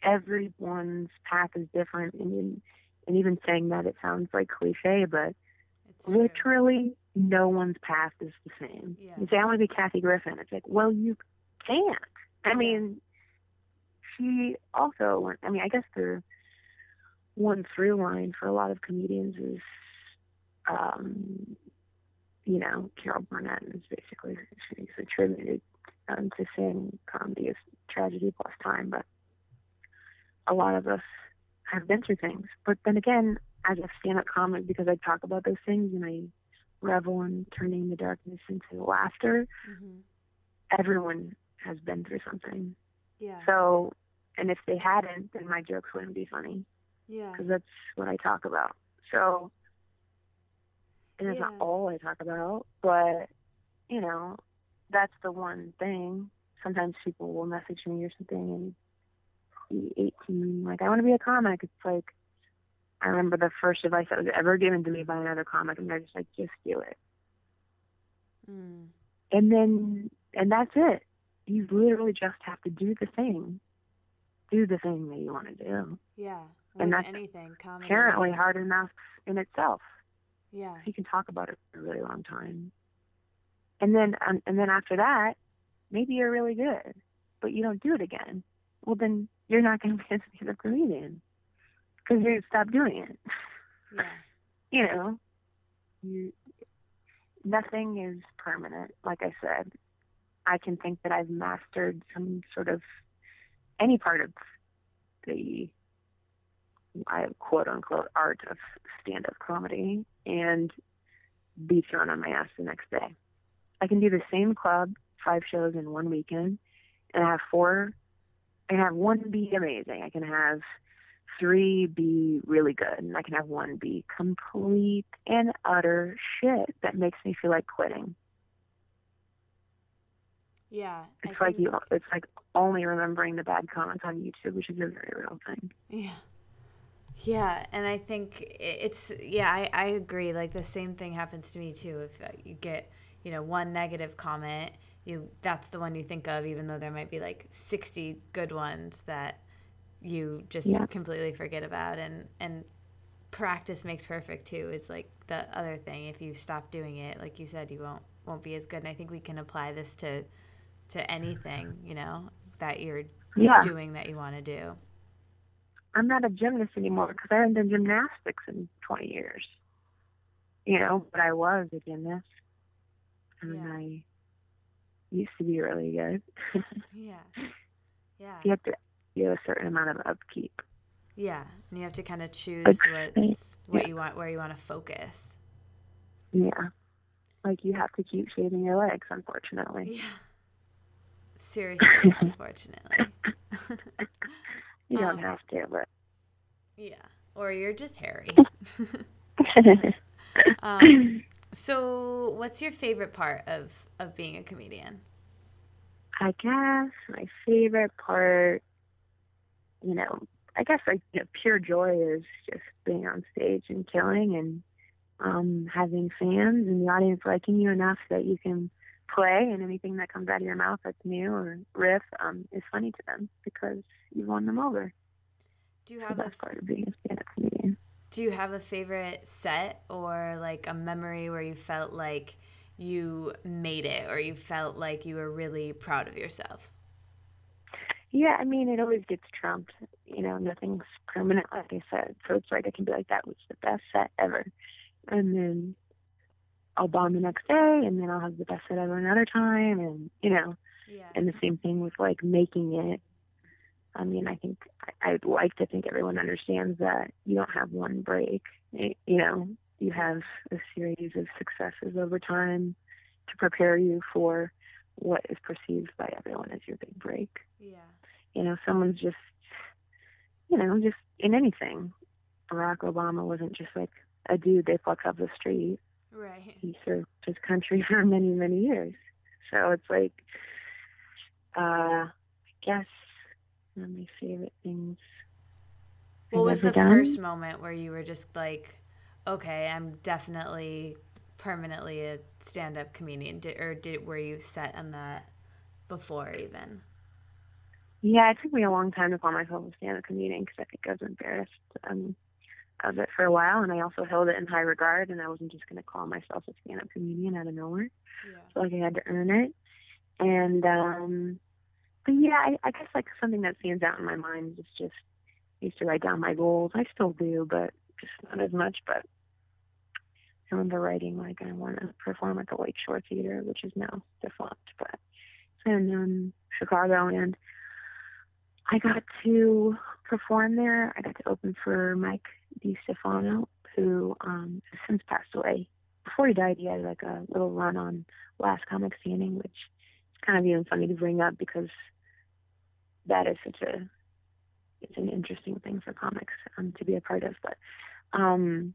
[SPEAKER 1] everyone's path is different, and and even saying that it sounds like cliche, but
[SPEAKER 2] It's true.
[SPEAKER 1] literally no one's path is the same.
[SPEAKER 2] Yeah.
[SPEAKER 1] You say I want to be Kathy Griffin. It's like, well, you can't. I mean, she also. went- I mean, I guess the one through line for a lot of comedians is, um, you know, Carol Burnett is basically she's attributed um, to saying comedy is tragedy plus time, but a lot of us have been through things. But then again, as a stand-up comic, because I talk about those things and I revel in turning the darkness into laughter,
[SPEAKER 2] Mhm.
[SPEAKER 1] everyone has been through something.
[SPEAKER 2] Yeah.
[SPEAKER 1] So, and if they hadn't, then my jokes wouldn't be funny
[SPEAKER 2] yeah.
[SPEAKER 1] because that's what I talk about. So, and it's
[SPEAKER 2] Yeah.
[SPEAKER 1] not all I talk about, but you know, that's the one thing. Sometimes people will message me or something and be 18, like I want to be a comic. It's like I remember the first advice that was ever given to me by another comic, and they're just like, just do it.
[SPEAKER 2] Mm.
[SPEAKER 1] and then and that's it. You literally just have to do the thing, do the thing that you want to do.
[SPEAKER 2] Yeah.
[SPEAKER 1] And that's
[SPEAKER 2] anything, comedy.
[SPEAKER 1] Apparently, hard enough in itself.
[SPEAKER 2] Yeah.
[SPEAKER 1] You can talk about it for a really long time, and then um, and then after that, maybe you're really good, but you don't do it again. Well, then you're not going (laughs) to be a stand-up comedian because you stop doing it.
[SPEAKER 2] Yeah. (laughs)
[SPEAKER 1] you know, you nothing is permanent. Like I said, I can think that I've mastered some sort of any part of the I quote unquote art of stand up comedy and be thrown on my ass the next day. I can do the same club, five shows in one weekend, and I have four. I can have one be amazing. I can have three be really good, and I can have one be complete and utter shit that makes me feel like quitting.
[SPEAKER 2] Yeah. I
[SPEAKER 1] It's like
[SPEAKER 2] think-
[SPEAKER 1] you. It's like only remembering the bad comments on YouTube, which is a very real thing.
[SPEAKER 2] Yeah. Yeah, and I think it's yeah, I, I agree. Like the same thing happens to me too. If uh, you get you know, one negative comment, you that's the one you think of, even though there might be like 60 good ones that you just
[SPEAKER 1] Yeah.
[SPEAKER 2] completely forget about. And, and practice makes perfect too, is like the other thing. If you stop doing it, like you said, you won't, won't be as good. And I think we can apply this to, to anything, you know, that you're
[SPEAKER 1] Yeah.
[SPEAKER 2] doing that you want to do.
[SPEAKER 1] I'm not a gymnast anymore because I haven't done gymnastics in 20 years. You know, but I was a gymnast, and
[SPEAKER 2] Yeah.
[SPEAKER 1] I used to be really good. (laughs)
[SPEAKER 2] Yeah. Yeah.
[SPEAKER 1] you have to do a certain amount of upkeep.
[SPEAKER 2] Yeah. And you have to kind of choose what
[SPEAKER 1] yeah.
[SPEAKER 2] you want, where you want to focus.
[SPEAKER 1] Yeah, like you have to keep shaving your legs, unfortunately.
[SPEAKER 2] Yeah. Seriously, (laughs) unfortunately. (laughs)
[SPEAKER 1] You don't
[SPEAKER 2] Um,
[SPEAKER 1] have to, but
[SPEAKER 2] yeah. Or you're just hairy. (laughs) (laughs) um, so, what's your favorite part of, of being a comedian?
[SPEAKER 1] I guess my favorite part, you know, I guess like you know, pure joy is just being on stage and killing and um, having fans and the audience liking you enough that you can play and anything that comes out of your mouth that's new or riff um, is funny to them because you've won them over.
[SPEAKER 2] Do you have a
[SPEAKER 1] best part of being a stand-up comedian.
[SPEAKER 2] Do you have a favorite set or like a memory where you felt like you made it or you felt like you were really proud of yourself?
[SPEAKER 1] Yeah, I mean, it always gets trumped. You know, nothing's permanent, like I said. So it's like I can be like, that was the best set ever. And then I'll bomb the next day, and then I'll have the best set ever another time. And, you know,
[SPEAKER 2] Yeah.
[SPEAKER 1] and the same thing with like making it. I mean, I think I, I'd like to think everyone understands that you don't have one break. You know, you have a series of successes over time to prepare you for what is perceived by everyone as your big break
[SPEAKER 2] Yeah.
[SPEAKER 1] you know, someone's just, you know, just in anything. Barack Obama wasn't just like a dude they plucked off the street.
[SPEAKER 2] Right.
[SPEAKER 1] He served his country (laughs) for many, many years. So it's like, uh, I guess one of my favorite things. I've
[SPEAKER 2] What was the
[SPEAKER 1] done.
[SPEAKER 2] first moment where you were just like, okay, I'm definitely permanently a stand-up comedian, did, or did were you set on that before even?
[SPEAKER 1] Yeah, it took me a long time to call myself a stand-up comedian because I think I was embarrassed um, of it for a while, and I also held it in high regard, and I wasn't just going to call myself a stand-up comedian out of nowhere.
[SPEAKER 2] Yeah.
[SPEAKER 1] feel like I had to earn it. And um but yeah, I, I guess like something that stands out in my mind is just I used to write down my goals. I still do, but just not as much. But I remember writing like I want to perform at the Lake Shore Theater, which is now defunct, but in um, Chicago, and I got to perform there. I got to open for Mike DiStefano, who um, has since passed away. Before he died, he had like a little run on Last Comic Standing, which is kind of even funny to bring up because that is such a it's an interesting thing for comics um, to be a part of. But um,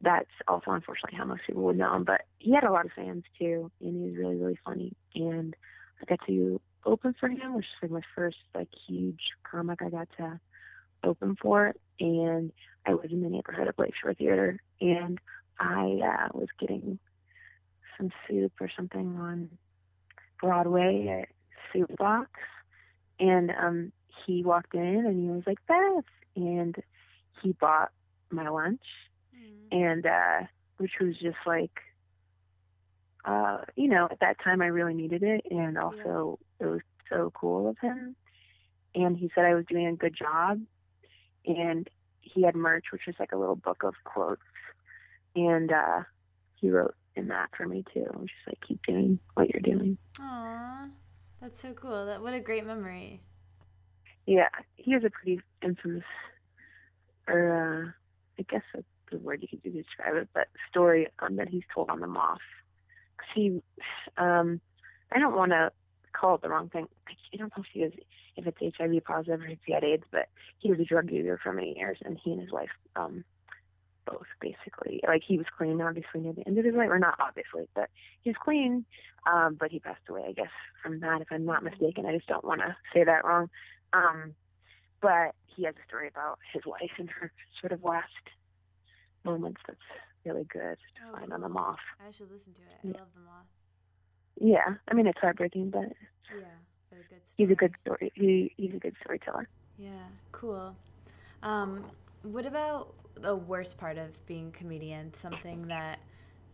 [SPEAKER 1] that's also unfortunately how most people would know him. But he had a lot of fans too, and he was really really funny. And I got to open for him, which is like my first like huge comic I got to open for. And I was in the neighborhood of Lakeshore Theater, and I uh, was getting some soup or something on Broadway at Soup Box, and um, he walked in and he was like Beth, and he bought my lunch, and uh, which was just like, uh, you know, at that time I really needed it, and also it was so cool of him, and he said I was doing a good job, and he had merch, which was like a little book of quotes, and uh, he wrote in that for me too. I'm Just like keep doing what you're doing.
[SPEAKER 2] Aw, that's so cool. That what a great memory.
[SPEAKER 1] Yeah, he has a pretty infamous, or uh, I guess that's the word you could use to describe it, but story um, that he's told on the Moth. 'Cause he, um, I don't want to call it the wrong thing. I don't know if he was, if it's HIV positive or if he had AIDS, but he was a drug user for many years, and he and his wife, um, both basically. Like he was clean, obviously near the end of his life, or not obviously, but he was clean. Um, but he passed away, I guess, from that, if I'm not mistaken. I just don't want to say that wrong. Um, but he has a story about his wife and her sort of last moments that's really good to
[SPEAKER 2] Oh,
[SPEAKER 1] find on the. Moth.
[SPEAKER 2] I should listen to it. I
[SPEAKER 1] Yeah.
[SPEAKER 2] love the moth.
[SPEAKER 1] yeah, I mean it's heartbreaking, but
[SPEAKER 2] Yeah, good story.
[SPEAKER 1] he's a good story. He, he's a good storyteller.
[SPEAKER 2] Yeah, cool. Um, what about the worst part of being a comedian? Something that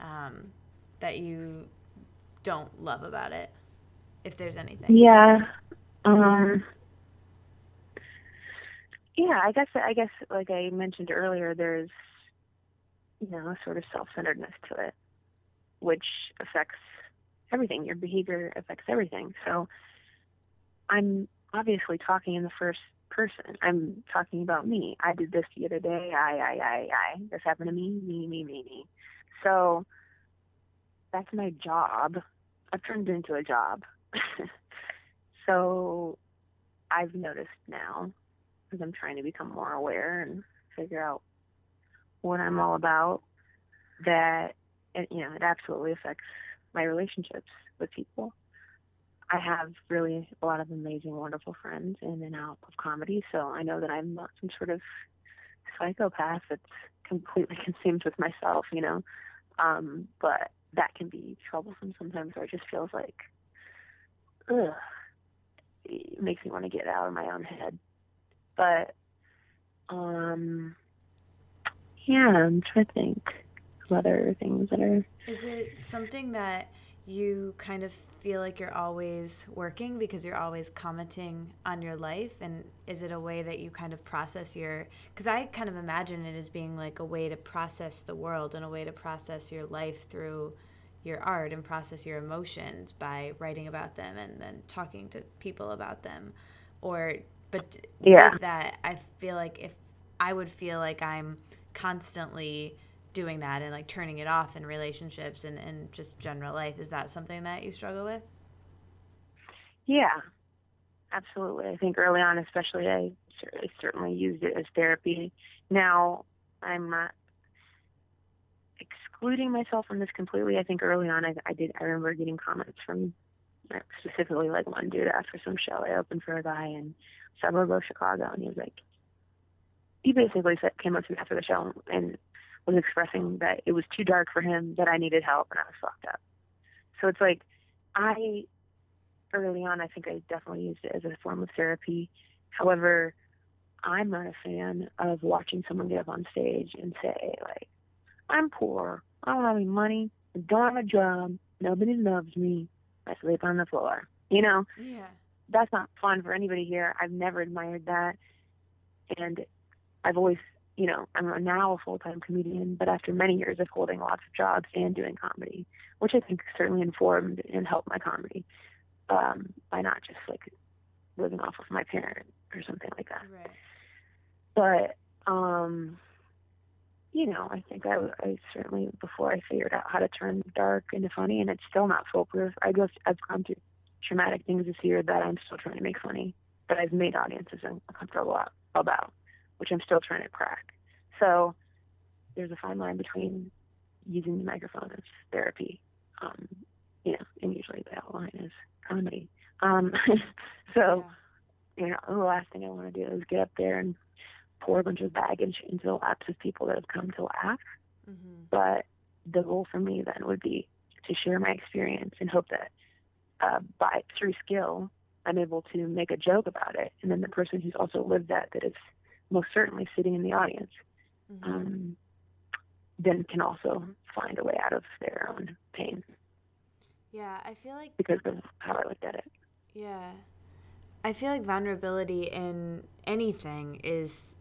[SPEAKER 2] um, that you don't love about it, if there's anything.
[SPEAKER 1] Yeah. Um. Yeah, I guess I guess like I mentioned earlier, there's you know a sort of self-centeredness to it, which affects everything. Your behavior affects everything. So I'm obviously talking in the first person. I'm talking about me. I did this the other day. I, I, I, I. This happened to me. Me, me, me, me. So that's my job. I've turned into a job. (laughs) so I've noticed now, as I'm trying to become more aware and figure out what I'm all about, that it, you know it absolutely affects my relationships with people. I have really a lot of amazing, wonderful friends in and out of comedy, so I know that I'm not some sort of psychopath that's completely (laughs) consumed with myself, you know. Um, but that can be troublesome sometimes, where it just feels like, ugh, it makes me want to get out of my own head. But, um, yeah, I'm trying to think of other things that are.
[SPEAKER 2] Is it something that you kind of feel like you're always working because you're always commenting on your life and is it a way that you kind of process your because i kind of imagine it as being like a way to process the world and a way to process your life through your art and process your emotions by writing about them and then talking to people about them or but
[SPEAKER 1] Yeah.
[SPEAKER 2] with that i feel like if i would feel like i'm constantly doing that and like turning it off in relationships and, and just general life is that something that you struggle with
[SPEAKER 1] Yeah, absolutely. I think early on, especially, I, certainly used it as therapy. Now, I'm not excluding myself from this completely. I think early on, I, I did. I remember getting comments from specifically like one dude after some show I opened for a guy in suburb of Chicago, and he was like, he basically said, came up to me after the show and was expressing that it was too dark for him, that I needed help, and I was fucked up. So it's like, I early on, I think I definitely used it as a form of therapy. However, I'm not a fan of watching someone get up on stage and say, like, I'm poor, I don't have any money, I don't have a job, nobody loves me, I sleep on the floor. You know,
[SPEAKER 2] yeah
[SPEAKER 1] that's not fun for anybody here. I've never admired that. And I've always, you know, I'm now a full time comedian, but after many years of holding lots of jobs and doing comedy, which I think certainly informed and helped my comedy um, by not just like living off of my parent or something like that.
[SPEAKER 2] right
[SPEAKER 1] But, um, you know, I think I, I certainly, before I figured out how to turn dark into funny, and it's still not foolproof, I just, I've gone through traumatic things this year that I'm still trying to make funny, but I've made audiences uncomfortable a- about, which I'm still trying to crack. So there's a fine line between using the microphone as therapy, um, you know, and usually that line is comedy. Um, (laughs) so, you know, the last thing I want to do is get up there and pour a bunch of baggage into the laps of people that have come to laugh.
[SPEAKER 2] mm-hmm.
[SPEAKER 1] But the goal for me then would be to share my experience and hope that uh, by through skill, I'm able to make a joke about it, and then the person who's also lived that, that is most certainly sitting in the audience,
[SPEAKER 2] Mm-hmm.
[SPEAKER 1] um, then can also find a way out of their own pain
[SPEAKER 2] yeah i feel like
[SPEAKER 1] because of how I looked at it.
[SPEAKER 2] Yeah. I feel like vulnerability in anything is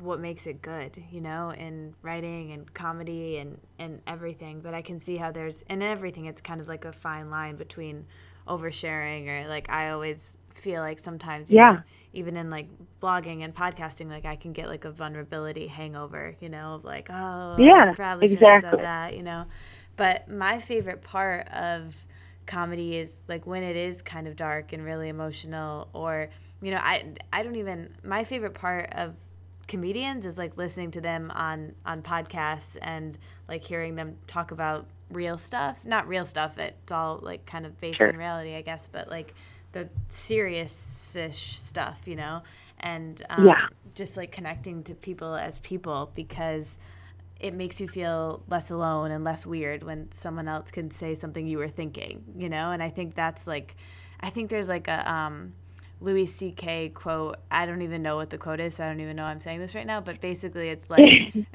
[SPEAKER 2] what makes it good, you know, in writing and comedy and, and everything. But I can see how there's, in everything, it's kind of like a fine line between oversharing or like I always feel like sometimes,
[SPEAKER 1] Yeah.
[SPEAKER 2] know, even in like blogging and podcasting, like I can get like a vulnerability hangover, you know, of like, oh,
[SPEAKER 1] Yeah,
[SPEAKER 2] I probably have
[SPEAKER 1] exactly.
[SPEAKER 2] said that, you know. But my favorite part of comedy is like when it is kind of dark and really emotional or you know i i don't even my favorite part of comedians is like listening to them on on podcasts and like hearing them talk about real stuff not real stuff it's all like kind of based
[SPEAKER 1] Sure.
[SPEAKER 2] in reality i guess but like the serious-ish stuff you know and um,
[SPEAKER 1] Yeah.
[SPEAKER 2] just like connecting to people as people because it makes you feel less alone and less weird when someone else can say something you were thinking, you know? And I think that's like, I think there's like a um, Louis C.K. quote. I don't even know what the quote is, so I don't even know I'm saying this right now. But basically, it's like, (laughs) (laughs)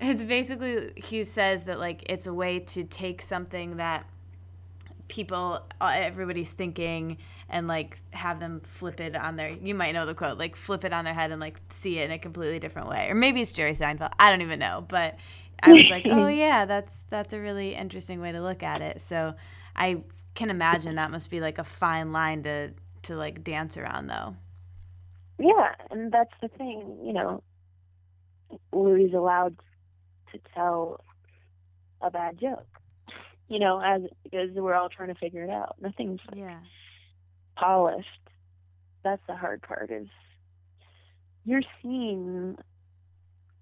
[SPEAKER 2] it's basically, he says that like it's a way to take something that people uh, everybody's thinking and like have them flip it on their you might know the quote like flip it on their head and like see it in a completely different way or maybe it's jerry seinfeld i don't even know but i was like oh (laughs) yeah that's that's a really interesting way to look at it so i can imagine that must be like a fine line to to like dance around though
[SPEAKER 1] yeah and that's the thing you know louis allowed to tell a bad joke you know, as because we're all trying to figure it out. Nothing's like
[SPEAKER 2] yeah
[SPEAKER 1] polished. That's the hard part is you're seeing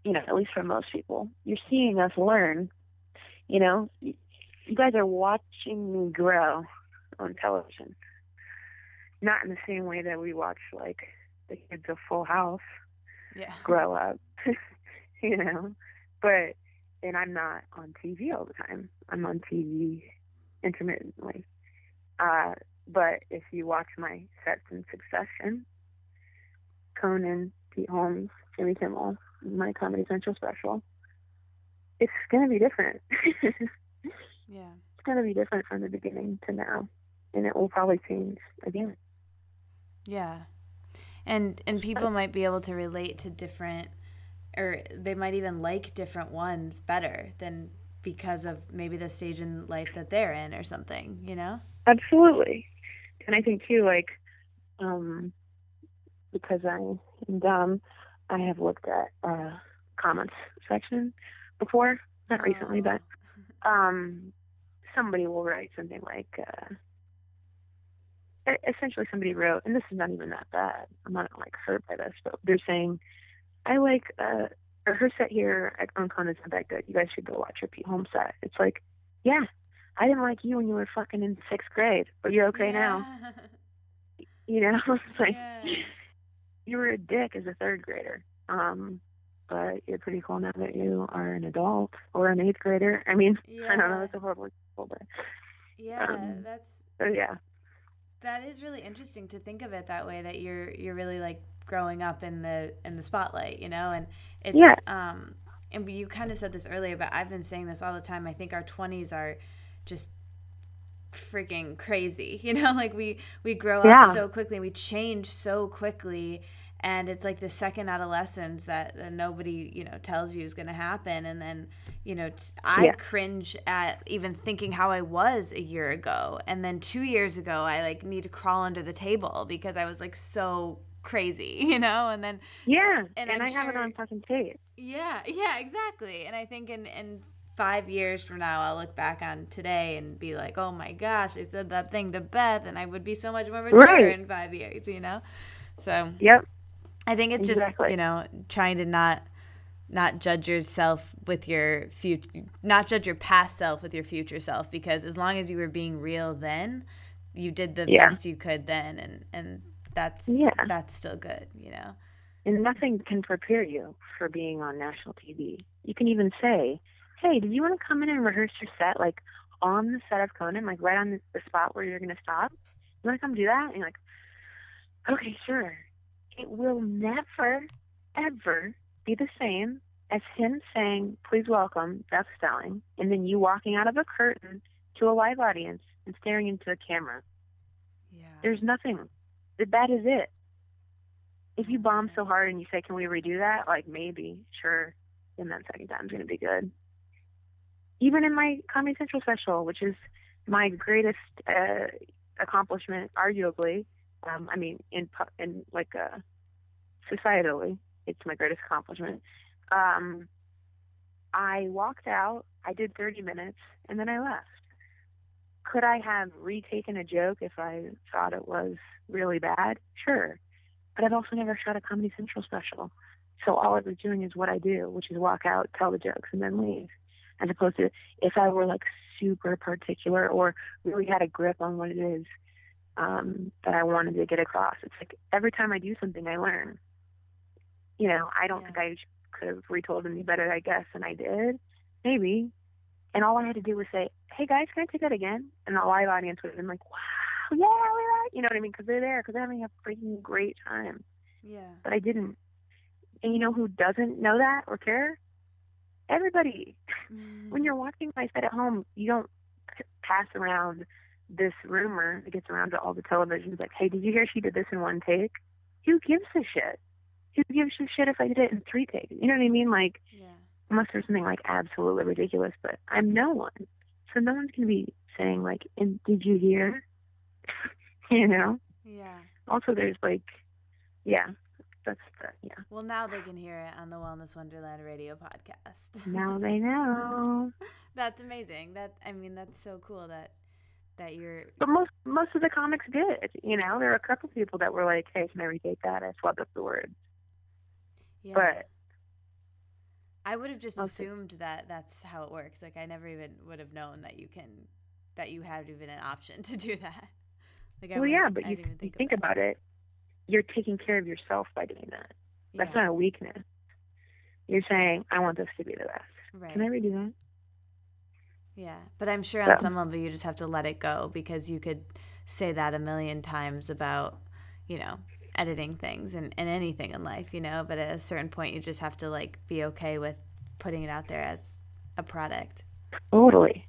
[SPEAKER 1] you know, at least for most people, you're seeing us learn. You know, you guys are watching me grow on television. Not in the same way that we watch like the kids of Full House
[SPEAKER 2] yeah (laughs)
[SPEAKER 1] grow up, (laughs) you know. But and I'm not on TV all the time. I'm on TV intermittently. Uh, but if you watch my sets in succession, Conan, Pete Holmes, Jimmy Kimmel, my Comedy Central special, it's going to be different. (laughs)
[SPEAKER 2] yeah
[SPEAKER 1] It's going to be different from the beginning to now, and it will probably change again.
[SPEAKER 2] Yeah and and people might be able to relate to different or they might even like different ones better than because of maybe the stage in life that they're in or something, you know?
[SPEAKER 1] Absolutely. And I think too, like, um, because I am dumb, I have looked at uh, comments section before, not recently, but um, somebody will write something like, uh, essentially somebody wrote, and this is not even that bad. I'm not like hurt by this, but they're saying, I like uh, or her set here at on Conan's not that good. You guys should go watch her Pete Holmes set. It's like, yeah, I didn't like you when you were fucking in sixth grade, but you're okay now. You know, (laughs) it's like
[SPEAKER 2] Yeah. (laughs)
[SPEAKER 1] you were a dick as a third grader. Um, but you're pretty cool now that you are an adult or an eighth grader. I mean, yeah. (laughs) I don't know,
[SPEAKER 2] Yeah.
[SPEAKER 1] that's a horrible example, but
[SPEAKER 2] Yeah,
[SPEAKER 1] Um,
[SPEAKER 2] that's
[SPEAKER 1] so yeah.
[SPEAKER 2] That is really interesting to think of it that way that you're you're really like growing up in the in the spotlight, you know, and it's
[SPEAKER 1] Yeah.
[SPEAKER 2] um and you kind of said this earlier, but I've been saying this all the time. I think our 20s are just freaking crazy. (laughs) You know, like we we grow up
[SPEAKER 1] Yeah.
[SPEAKER 2] so quickly, we change so quickly and it's like the second adolescence that, that nobody, you know, tells you is going to happen and then, you know, t- I
[SPEAKER 1] Yeah.
[SPEAKER 2] cringe at even thinking how I was a year ago and then 2 years ago I like need to crawl under the table because I was like so crazy, (laughs) you know, and then
[SPEAKER 1] Yeah.
[SPEAKER 2] And
[SPEAKER 1] And, I have it on fucking tape.
[SPEAKER 2] yeah, yeah, exactly. And I think in in five years from now, I'll look back on today and be like, oh my gosh, I said that thing to Beth, and I would be so much more mature
[SPEAKER 1] Right.
[SPEAKER 2] in five years, you know. So
[SPEAKER 1] Yep.
[SPEAKER 2] I think it's just
[SPEAKER 1] Exactly.
[SPEAKER 2] you know trying to not not judge yourself with your future, not judge your past self with your future self, because as long as you were being real then, you did the
[SPEAKER 1] Yeah.
[SPEAKER 2] best you could then, and and that's
[SPEAKER 1] Yeah.
[SPEAKER 2] that's still good, you know.
[SPEAKER 1] And nothing can prepare you for being on national TV. You can even say, "Hey, did you want to come in and rehearse your set, like on the set of Conan, like right on the, the spot where you're going to stop? You want to come do that?" And you're like, "Okay, sure." It will never, ever be the same as him saying, "Please welcome Beth Stelling," and then you walking out of a curtain to a live audience and staring into a camera.
[SPEAKER 2] Yeah.
[SPEAKER 1] There's nothing. That is it. If you bomb so hard and you say, "Can we redo that?" Like maybe, sure. Then that second time's gonna be good. Even in my Comedy Central special, which is my greatest uh, accomplishment, arguably. Um, I mean, in in like uh, societally, it's my greatest accomplishment. Um, I walked out. I did 30 minutes, and then I left could I have retaken a joke if I thought it was really bad? Sure. But I've also never shot a Comedy Central special. So all I was doing is what I do, which is walk out, tell the jokes, and then leave. As opposed to if I were like super particular or really had a grip on what it is um, that I wanted to get across. It's like every time I do something, I learn. You know, I don't
[SPEAKER 2] Yeah.
[SPEAKER 1] think I could have retold any better, I guess, and I did, maybe. And all I had to do was say, "Hey guys, can I take that again?" And the live audience would have been like, "Wow, yeah, we're right," you know what I mean? Because they're there, because they're having a freaking great time.
[SPEAKER 2] Yeah.
[SPEAKER 1] But I didn't. And you know who doesn't know that or care? Everybody. (laughs) when you're watching my set at home, you don't pass around this rumor that gets around to all the televisions like, hey, did you hear she did this in one take? Who gives a shit? Who gives a shit if I did it in three takes? You know what I mean? Like,
[SPEAKER 2] Yeah.
[SPEAKER 1] unless there's something like absolutely ridiculous, but I'm no one. So no one's going to be saying, like, and did you hear? (laughs) you know?
[SPEAKER 2] Yeah.
[SPEAKER 1] Also, there's like, yeah, that's the, yeah.
[SPEAKER 2] Well, now they can hear it on the Wellness Wonderland radio podcast.
[SPEAKER 1] Now they (laughs) know.
[SPEAKER 2] that's amazing. That I mean, that's so cool that that you're.
[SPEAKER 1] But most most of the comics did. You know, there were a couple people that were like, "Hey, can I retake that?" I swapped up the words.
[SPEAKER 2] Yeah.
[SPEAKER 1] But
[SPEAKER 2] I would have just
[SPEAKER 1] most of-
[SPEAKER 2] assumed that that's how it works. Like I never even would have known that you can, that you had even an option (laughs) to do that. Like I
[SPEAKER 1] well, yeah, but you,
[SPEAKER 2] didn't even
[SPEAKER 1] you think about it. You're taking care of yourself by doing that. That's
[SPEAKER 2] yeah,
[SPEAKER 1] not a weakness. You're saying, "I want this to be the best."
[SPEAKER 2] right.
[SPEAKER 1] Can I redo that?
[SPEAKER 2] Yeah, but I'm sure on
[SPEAKER 1] So-
[SPEAKER 2] some level you just have to let it go because you could say that a million times about, you know, editing things and, and anything in life, you know, but at a certain point you just have to like be okay with putting it out there as a product.
[SPEAKER 1] Totally.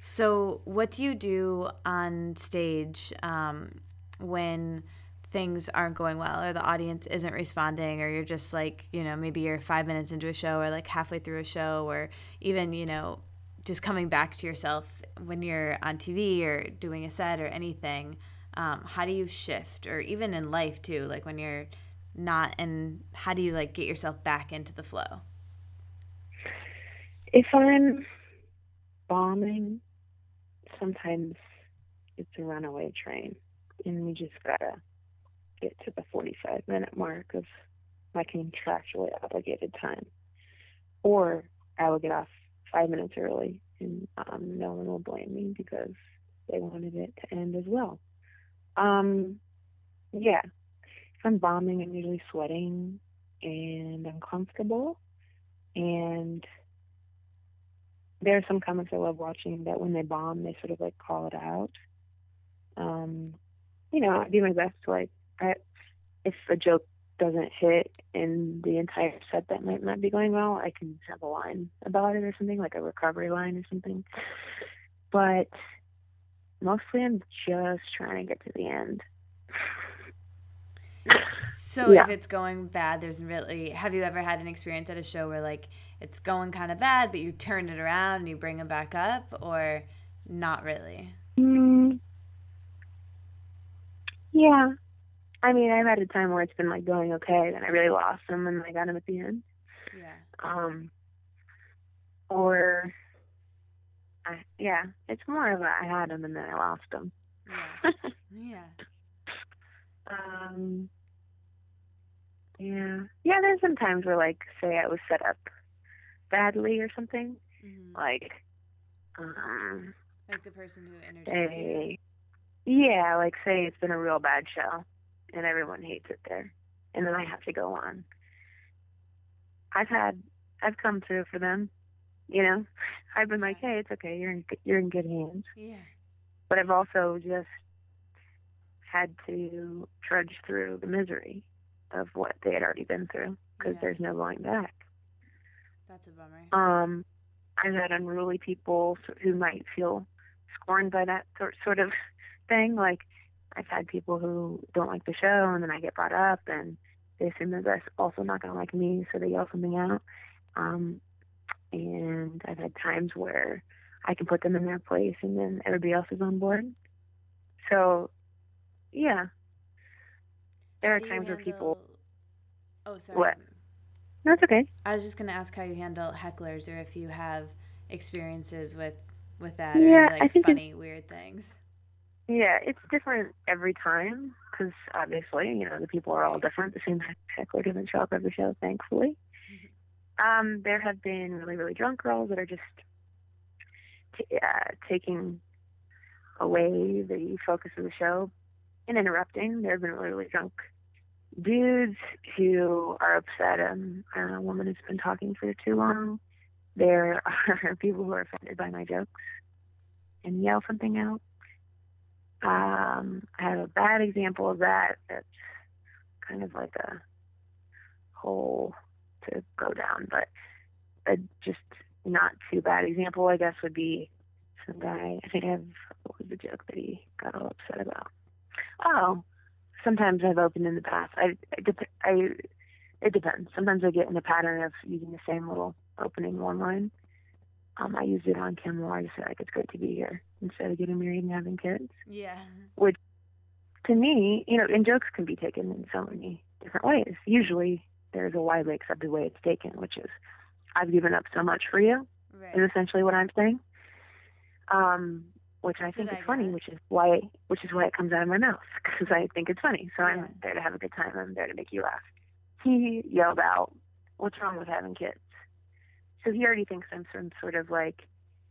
[SPEAKER 2] So, what do you do on stage um, when things aren't going well, or the audience isn't responding, or you're just like, you know, maybe you're five minutes into a show, or like halfway through a show, or even, you know, just coming back to yourself when you're on TV or doing a set or anything? Um, how do you shift, or even in life too, like when you're not, and how do you like get yourself back into the flow?
[SPEAKER 1] If I'm bombing, sometimes it's a runaway train, and we just gotta get to the 45 minute mark of my contractually obligated time. Or I will get off five minutes early, and um, no one will blame me because they wanted it to end as well. Um, yeah, if I'm bombing, I'm usually sweating and uncomfortable, and there are some comics I love watching that when they bomb, they sort of like call it out. Um, you know, I do my best to like, I, if a joke doesn't hit in the entire set that might not be going well, I can have a line about it or something, like a recovery line or something. But mostly I'm just trying to get to the end.
[SPEAKER 2] So
[SPEAKER 1] Yeah.
[SPEAKER 2] if it's going bad, there's really. Have you ever had an experience at a show where like it's going kind of bad, but you turn it around and you bring them back up, or not really?
[SPEAKER 1] Mm, yeah. I mean, I've had a time where it's been like going okay, then I really lost them and I got them at the end.
[SPEAKER 2] Yeah.
[SPEAKER 1] Um, or, I, yeah, it's more of a I had them and then I lost them.
[SPEAKER 2] Yeah. Yeah. (laughs)
[SPEAKER 1] um, yeah, yeah. There's some times where, like, say I was set up badly or something,
[SPEAKER 2] Mhm.
[SPEAKER 1] like, um,
[SPEAKER 2] Like the person who introduced you.
[SPEAKER 1] yeah, like say it's been a real bad show and everyone hates it there, and then I have to go on. I've had, I've come through for them, you know. (laughs) I've been like, hey, it's okay, you're in, good- you're in good hands.
[SPEAKER 2] Yeah.
[SPEAKER 1] But I've also just had to trudge through the misery of what they had already been through because
[SPEAKER 2] Yeah.
[SPEAKER 1] there's no going back.
[SPEAKER 2] That's a bummer.
[SPEAKER 1] Um, I've had unruly people who might feel scorned by that sort sort of (laughs) thing. Like I've had people who don't like the show, and then I get brought up, and they assume that they're also not going to like me, so they yell something out. Um, and I've had times where I can put them in their place, and then everybody else is on board. So, yeah, there are times where people.
[SPEAKER 2] Oh, sorry.
[SPEAKER 1] What? That's okay.
[SPEAKER 2] I was just gonna ask how you handle hecklers, or if you have experiences with with that, or
[SPEAKER 1] Yeah, I
[SPEAKER 2] like
[SPEAKER 1] it-
[SPEAKER 2] funny weird things.
[SPEAKER 1] Yeah, it's different every time because obviously, you know, the people are all different. The same heckler doesn't show up every show, thankfully. Um, there have been really, really drunk girls that are just t- uh, taking away the focus of the show and interrupting. There have been really, really drunk dudes who are upset um, a woman who's been talking for too long. There (laughs) are people who are offended by my jokes and yell something out. Um, I have a bad example of that. That's kind of like a hole to go down, but a just not too bad example, I guess, would be some guy. I think I have what was the joke that he got all upset about? Oh, sometimes I've opened in the past. I, I, I it depends. Sometimes I get in a pattern of using the same little opening one line. Um, I used it on Kim Moore. I said like it's great to be here instead of getting married and having kids.
[SPEAKER 2] Yeah.
[SPEAKER 1] Which to me, you know, and jokes can be taken in so many different ways. Usually there's a widely accepted way it's taken, which is I've given up so much for you.
[SPEAKER 2] Right.
[SPEAKER 1] Is essentially what I'm saying. Um, which
[SPEAKER 2] That's
[SPEAKER 1] I think is
[SPEAKER 2] I
[SPEAKER 1] funny, which is why which is why it comes out of my mouth (laughs) because I think it's funny. So
[SPEAKER 2] Yeah.
[SPEAKER 1] I'm there to have a good time. I'm there to make you laugh. He yelled out, "What's wrong with having kids?" So he already thinks I'm some sort of like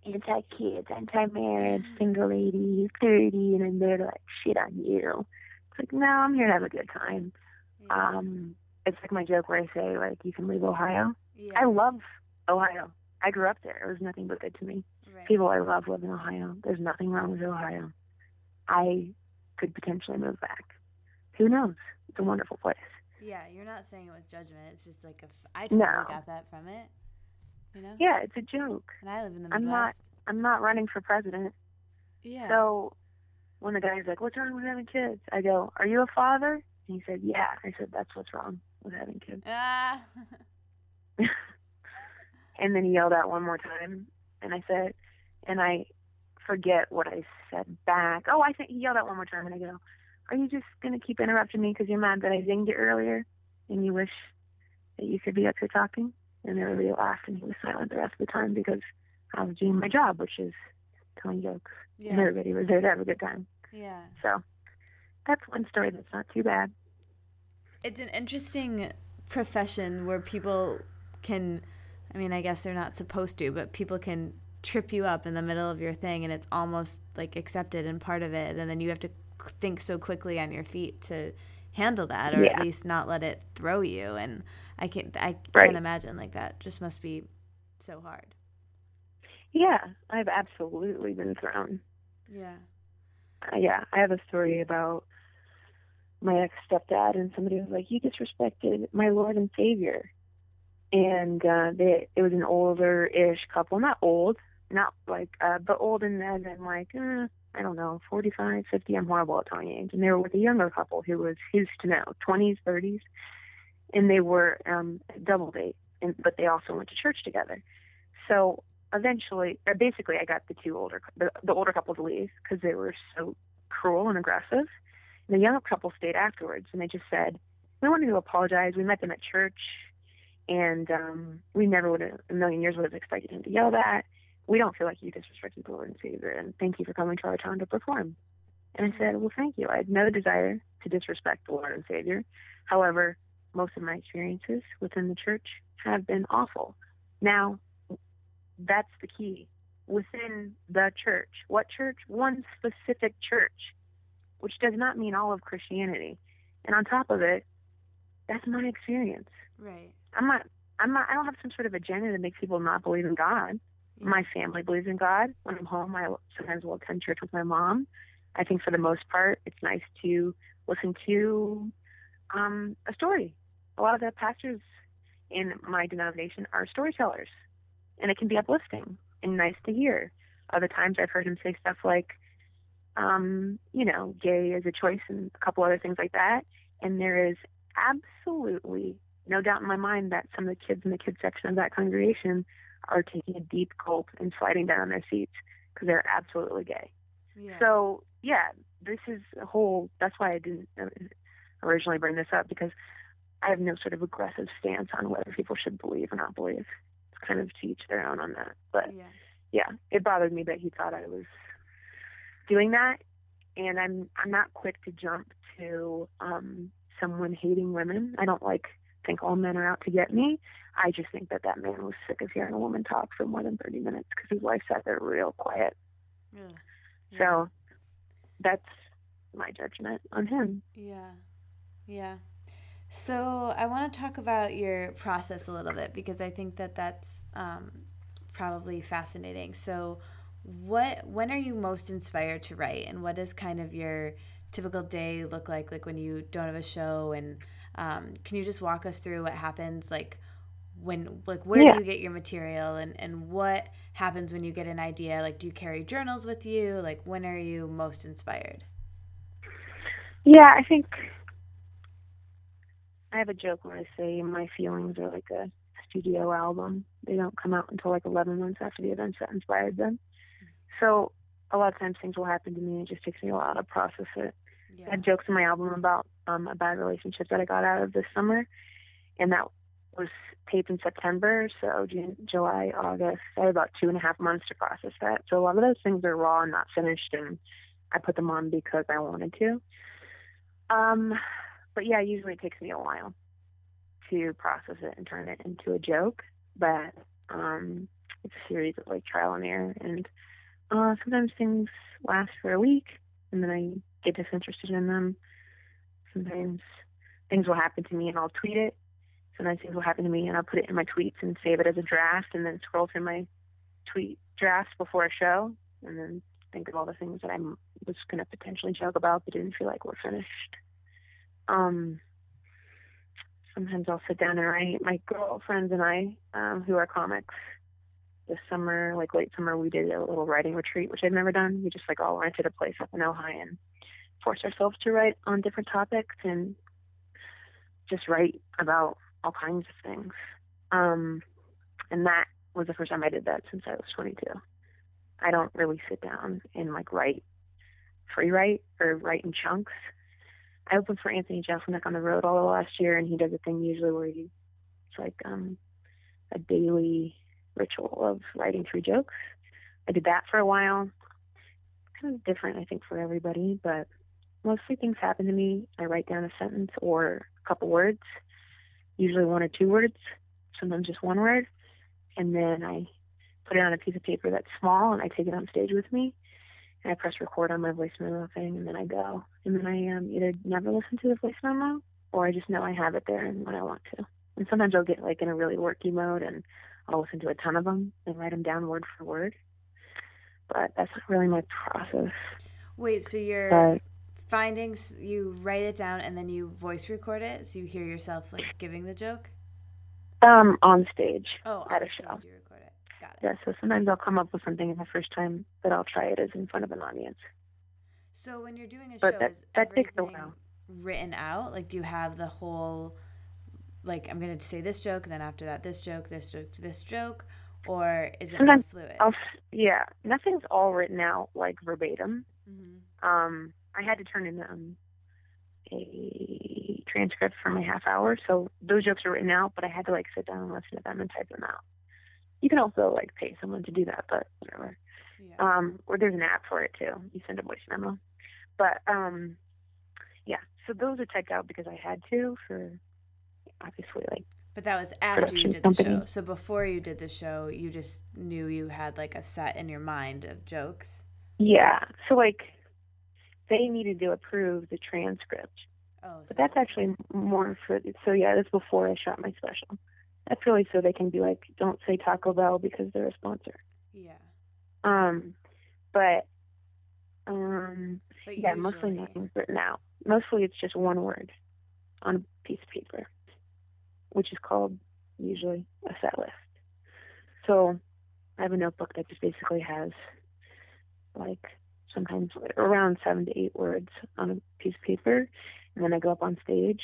[SPEAKER 1] anti-kids, anti-marriage, single lady, thirty, and I'm there to like shit on you. It's like no, I'm here to have a good time.
[SPEAKER 2] Yeah.
[SPEAKER 1] Um, it's like my joke where I say like you can leave Ohio.
[SPEAKER 2] yeah.
[SPEAKER 1] I love Ohio. I grew up there. It was nothing but good to me.
[SPEAKER 2] right.
[SPEAKER 1] People I love live in Ohio. There's nothing wrong with Ohio. I could potentially move back. Who knows? It's a wonderful place.
[SPEAKER 2] Yeah, you're not saying it with judgment. It's just like if I totally
[SPEAKER 1] No.
[SPEAKER 2] got that from it. You know?
[SPEAKER 1] Yeah, it's a joke.
[SPEAKER 2] And I live in the Midwest.
[SPEAKER 1] I'm not- I'm not running for president.
[SPEAKER 2] Yeah.
[SPEAKER 1] So when the guy's like, "What's wrong with having kids?" I go, "Are you a father?" And he said, "Yeah." I said, "That's what's wrong with having kids." (laughs)
[SPEAKER 2] ah. (laughs)
[SPEAKER 1] And then he yelled out one more time, and I said, and I forget what I said back. Oh, I think he yelled out one more time, and I go, "Are you just gonna keep interrupting me because you're mad that I zinged you earlier, and you wish that you could be up here talking?" And everybody laughed, and he was silent the rest of the time because I was doing my job, which is telling jokes, and
[SPEAKER 2] yeah.
[SPEAKER 1] everybody was there to have a good time.
[SPEAKER 2] Yeah.
[SPEAKER 1] So that's one story that's not too bad.
[SPEAKER 2] It's an interesting profession where people can I mean, I guess they're not supposed to, but people can trip you up in the middle of your thing and it's almost like accepted and part of it and then you have to think so quickly on your feet to handle that or
[SPEAKER 1] Yeah.
[SPEAKER 2] at least not let it throw you and I can I
[SPEAKER 1] Right.
[SPEAKER 2] can't imagine like that just must be so hard.
[SPEAKER 1] Yeah, I've absolutely been thrown.
[SPEAKER 2] Yeah.
[SPEAKER 1] uh, yeah, I have a story about my ex stepdad, and somebody was like, "You disrespected my Lord and Savior," and uh, they it was an older-ish couple, not old, not like, uh, but old as in like, uh, I don't know, 45, 50. I'm horrible at telling age, and they were with a younger couple who was who's to know, 20s, 30s, and they were um, double date, and but they also went to church together. So eventually, or basically, I got the two older, the, the older couple to leave because they were so cruel and aggressive. And the younger couple stayed afterwards, and they just said, "We wanted to apologize. We met them at church, and um, we never would have, a million years, would have expected him to yell that. We don't feel like you disrespected the Lord and Savior, and thank you for coming to our town to perform." And I said, "Well, thank you. I had no desire to disrespect the Lord and Savior. However, most of my experiences within the church have been awful. Now, that's the key. Within the church. What church? One specific church, which does not mean all of Christianity. And on top of it, that's my experience.
[SPEAKER 2] Right.
[SPEAKER 1] I'm not I'm not I don't have some sort of agenda that makes people not believe in God. My family believes in God. When I'm home, I sometimes will attend church with my mom. I think for the most part, it's nice to listen to um, a story. A lot of the pastors in my denomination are storytellers, and it can be uplifting and nice to hear. Other times, I've heard him say stuff like, um, you know, gay is a choice and a couple other things like that. And there is absolutely no doubt in my mind that some of the kids in the kids section of that congregation are taking a deep gulp and sliding down on their seats because they're absolutely gay.
[SPEAKER 2] Yeah.
[SPEAKER 1] So yeah, this is a whole. That's why I didn't originally bring this up because I have no sort of aggressive stance on whether people should believe or not believe. It's kind of to each their own on that. But
[SPEAKER 2] yeah.
[SPEAKER 1] yeah, it bothered me that he thought I was doing that, and I'm I'm not quick to jump to um, someone hating women. I don't like think all men are out to get me. I just think that that man was sick of hearing a woman talk for more than 30 minutes because his wife sat there real quiet.
[SPEAKER 2] Ugh. Yeah.
[SPEAKER 1] So that's my judgment on him.
[SPEAKER 2] Yeah. Yeah. So I want to talk about your process a little bit because I think that that's um, probably fascinating. So, what when are you most inspired to write, and what does kind of your typical day look like? Like when you don't have a show, and um, can you just walk us through what happens? Like when like where
[SPEAKER 1] Yeah.
[SPEAKER 2] do you get your material, and and what happens when you get an idea? Like do you carry journals with you? Like when are you most inspired?
[SPEAKER 1] Yeah, I think I have a joke where I say my feelings are like a studio album. They don't come out until like 11 months after the events that inspired them. So a lot of times things will happen to me and it just takes me a while to process it. I
[SPEAKER 2] Yeah.
[SPEAKER 1] had jokes in my album about um, a bad relationship that I got out of this summer, and that was taped in September. So June, July, August, I had about two and a half months to process that. So a lot of those things are raw and not finished, and I put them on because I wanted to. Um, but yeah, usually it takes me a while to process it and turn it into a joke. But um, it's a series of like trial and error, and uh, sometimes things last for a week, and then I get disinterested in them. Sometimes things will happen to me, and I'll tweet it. Sometimes things will happen to me, and I'll put it in my tweets and save it as a draft, and then scroll through my tweet drafts before a show, and then think of all the things that I was going to potentially joke about but didn't feel like were finished. Um, sometimes I'll sit down and write. My girlfriends and I, um, who are comics, this summer, like late summer, we did a little writing retreat, which I'd never done. We just like all rented a place up in Ojai and forced ourselves to write on different topics and just write about all kinds of things. Um, and that was the first time I did that since I was 22. I don't really sit down and like write free write or write in chunks. I opened for Anthony Jeselnik on the road all last year, and he does a thing usually where he it's like um, a daily ritual of writing three jokes. I did that for a while. Kind of different, I think, for everybody, but mostly things happen to me. I write down a sentence or a couple words, usually one or two words, sometimes just one word, and then I put it on a piece of paper that's small and I take it on stage with me. And I press record on my voice memo thing and then I go. And then I um, either never listen to the voice memo or I just know I have it there and when I want to. And sometimes I'll get like in a really worky mode and I'll listen to a ton of them and write them down word for word. But that's not really my process.
[SPEAKER 2] Wait, so you're
[SPEAKER 1] But
[SPEAKER 2] findings you write it down and then you voice record it so you hear yourself like giving the joke
[SPEAKER 1] um, on stage
[SPEAKER 2] oh
[SPEAKER 1] at
[SPEAKER 2] on
[SPEAKER 1] a show.
[SPEAKER 2] you record it got it
[SPEAKER 1] Yeah, so sometimes I'll come up with something the first time that I'll try it is in front of an audience.
[SPEAKER 2] so when you're doing a
[SPEAKER 1] But
[SPEAKER 2] show
[SPEAKER 1] that-
[SPEAKER 2] is
[SPEAKER 1] that takes a while.
[SPEAKER 2] written out like do you have the whole like i'm gonna say this joke and then after that this joke this joke this joke or is it
[SPEAKER 1] Sometimes
[SPEAKER 2] fluid
[SPEAKER 1] I'll, yeah, nothing's all written out like verbatim.
[SPEAKER 2] hmm
[SPEAKER 1] Um, I had to turn in um, a transcript for my half hour, so those jokes are written out, but I had to like sit down and listen to them and type them out. You can also like pay someone to do that, but whatever.
[SPEAKER 2] yeah
[SPEAKER 1] Um, or there's an app for it too. You send a voice memo. But um, yeah, so those are typed out because I had to for obviously like
[SPEAKER 2] but that was after you did the
[SPEAKER 1] company.
[SPEAKER 2] show so before you did the show you just knew you had like a set in your mind of jokes
[SPEAKER 1] yeah. So like they needed to approve the transcript.
[SPEAKER 2] oh so
[SPEAKER 1] But that's actually more for so yeah, that's before I shot my special. That's really so they can be like, don't say Taco Bell because they're a sponsor.
[SPEAKER 2] yeah
[SPEAKER 1] Um, but um,
[SPEAKER 2] but
[SPEAKER 1] yeah, mostly
[SPEAKER 2] usually-
[SPEAKER 1] nothing's written out. Mostly it's just one word on a piece of paper, which is called usually a set list. So I have a notebook that just basically has like sometimes around seven to eight words on a piece of paper, and then I go up on stage,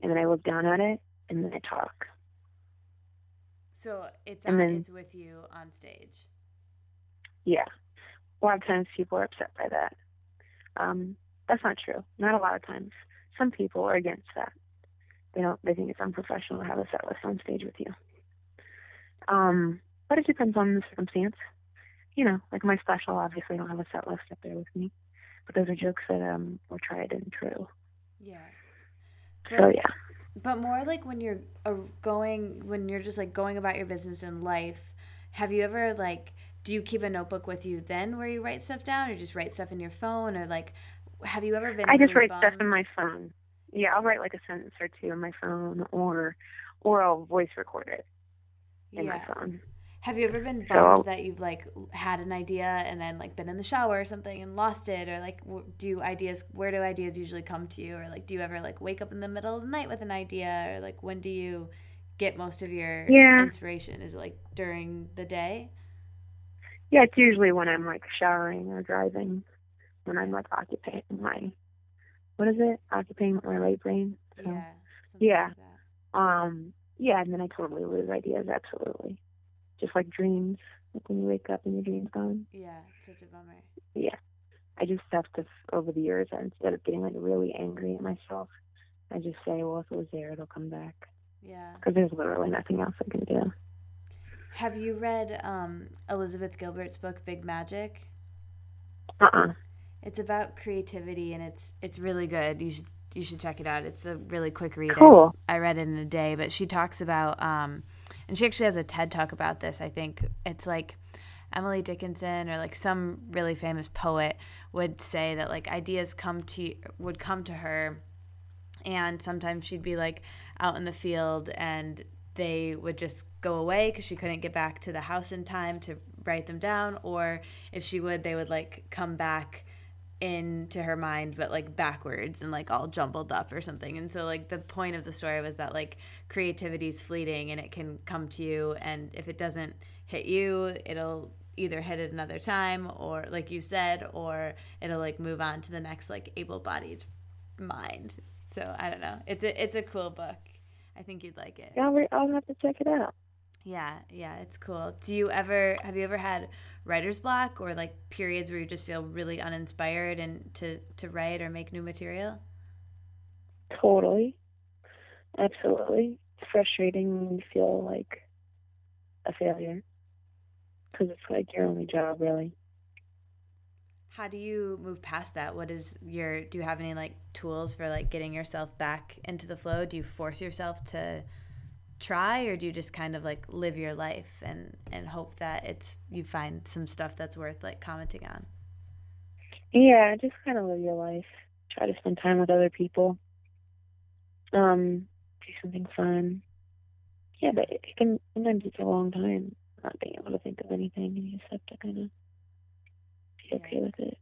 [SPEAKER 1] and then I look down at it, and then I talk.
[SPEAKER 2] So it's on,
[SPEAKER 1] then-
[SPEAKER 2] it's with you on stage.
[SPEAKER 1] Yeah. A lot of times people are upset by that. Um, that's not true. Not a lot of times. Some people are against that. They don't. They think it's unprofessional to have a set list on stage with you. Um, but it depends on the circumstance. You know, like my special, obviously, I don't have a set list up there with me, but those are jokes that um were tried and true.
[SPEAKER 2] Yeah.
[SPEAKER 1] So yeah,
[SPEAKER 2] But more like when you're uh, going, when you're just like going about your business in life, have you ever like, do you keep a notebook with you then where you write stuff down or just write stuff in your phone or like, have you ever been
[SPEAKER 1] I just
[SPEAKER 2] really
[SPEAKER 1] write stuff in my phone. yeah, I'll write like a sentence or two on my phone, or or I'll voice record it in my phone.
[SPEAKER 2] Have you ever been
[SPEAKER 1] So-
[SPEAKER 2] bummed that you've like had an idea and then like been in the shower or something and lost it, or like do ideas? Where do ideas usually come to you, or like do you ever like wake up in the middle of the night with an idea, or like when do you get most of your
[SPEAKER 1] Yeah.
[SPEAKER 2] inspiration? Is it like during the day?
[SPEAKER 1] Yeah, it's usually when I'm like showering or driving, when I'm like occupying my, what is it? Occupying my right brain. So,
[SPEAKER 2] Yeah.
[SPEAKER 1] Yeah.
[SPEAKER 2] like.
[SPEAKER 1] Um, yeah, and then I totally lose ideas. Absolutely, just like dreams. Like when you wake up and your dream's gone.
[SPEAKER 2] Yeah. it's Such a bummer.
[SPEAKER 1] Yeah, I just have to. Over the years, instead of getting like really angry at myself, I just say, well, if it was there, it'll come back.
[SPEAKER 2] Yeah.
[SPEAKER 1] Because there's literally nothing else I can do.
[SPEAKER 2] Have you read um, Elizabeth Gilbert's book Big Magic?
[SPEAKER 1] Uh uh
[SPEAKER 2] It's about creativity and it's it's really good. You should you should check it out. It's a really quick read. I-
[SPEAKER 1] Cool.
[SPEAKER 2] I, read it in a day, but she talks about um and she actually has a TED talk about this. I think it's like Emily Dickinson or like some really famous poet would say that like ideas come to would come to her and sometimes she'd be like out in the field and they would just go away because she couldn't get back to the house in time to write them down or if she would they would like come back into her mind but like backwards and like all jumbled up or something. And so like the point of the story was that like creativity is fleeting and it can come to you and if it doesn't hit you it'll either hit it another time or like you said or it'll like move on to the next like able-bodied mind. So i don't know. It's a it's a cool book. I think you'd like it.
[SPEAKER 1] Yeah, I'll, I'll have to check it out.
[SPEAKER 2] Yeah, yeah, it's cool. Do you ever have you ever had writer's block or like periods where you just feel really uninspired and to to write or make new material?
[SPEAKER 1] Totally. Absolutely. It's frustrating when you feel like a failure. Because it's like your only job, really.
[SPEAKER 2] How do you move past that? What is your do you have any like tools for like getting yourself back into the flow? Do you force yourself to try or do you just kind of like live your life and and hope that it's you find some stuff that's worth like commenting on?
[SPEAKER 1] Yeah, just kind of live your life. Try to spend time with other people. Um, do something fun. Yeah, but it can sometimes it's a long time not being able to think of anything, and you just have to kind of be okay with it.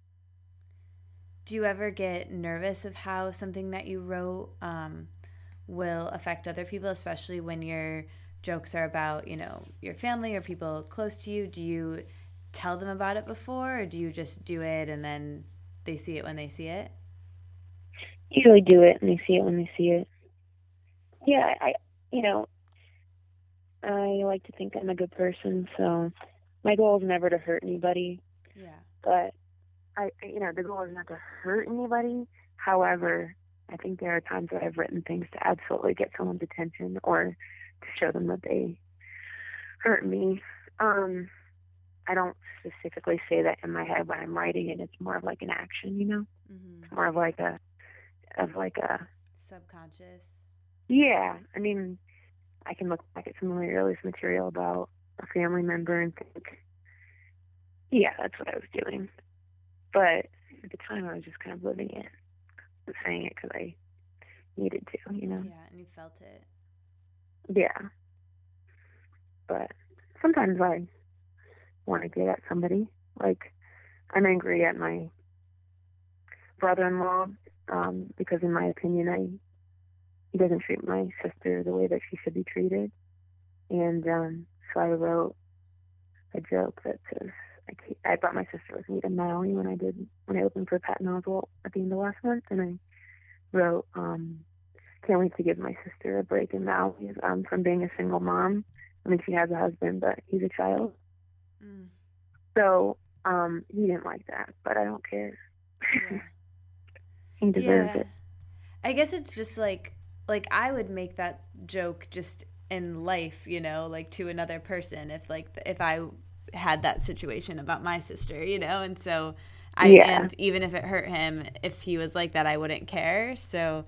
[SPEAKER 2] Do you ever get nervous of how something that you wrote um, will affect other people, especially when your jokes are about, you know, your family or people close to you? Do you tell them about it before, or do you just do it and then they see it when they see it?
[SPEAKER 1] Usually do it, and they see it when they see it. Yeah, I, you know, I like to think I'm a good person, so my goal is never to hurt anybody.
[SPEAKER 2] Yeah.
[SPEAKER 1] but I- you know, the goal is not to hurt anybody. However, I think there are times where I've written things to absolutely get someone's attention or to show them that they hurt me. Um, I don't specifically say that in my head when I'm writing it. It's more of like an action, you know,
[SPEAKER 2] Mm-hmm.
[SPEAKER 1] It's more of like a, of like a,
[SPEAKER 2] Subconscious.
[SPEAKER 1] yeah. I mean, I can look back at some of my earliest material about a family member and think, yeah, that's what I was doing. But at the time, I was just kind of living it, saying it because I needed to, you know.
[SPEAKER 2] Yeah, and you felt it.
[SPEAKER 1] Yeah. But sometimes I want to get at somebody. Like, I'm angry at my brother-in-law um, because, in my opinion, I he doesn't treat my sister the way that she should be treated. And um, so I wrote a joke that says, I, I brought my sister with me to Maui when I did when I opened for Patton Oswalt at the end of last month, and I wrote, um, "Can't wait to give my sister a break in Maui um, from being a single mom. I mean, she has a husband, but he's a child,
[SPEAKER 2] Mm.
[SPEAKER 1] so um, he didn't like that. But I don't care.
[SPEAKER 2] Yeah. (laughs)
[SPEAKER 1] he deserves
[SPEAKER 2] yeah.
[SPEAKER 1] it.
[SPEAKER 2] I guess it's just like like I would make that joke just in life, you know, like to another person if like if I had that situation about my sister, you know, and so I
[SPEAKER 1] Yeah.
[SPEAKER 2] and even if it hurt him, if he was like that, I wouldn't care. So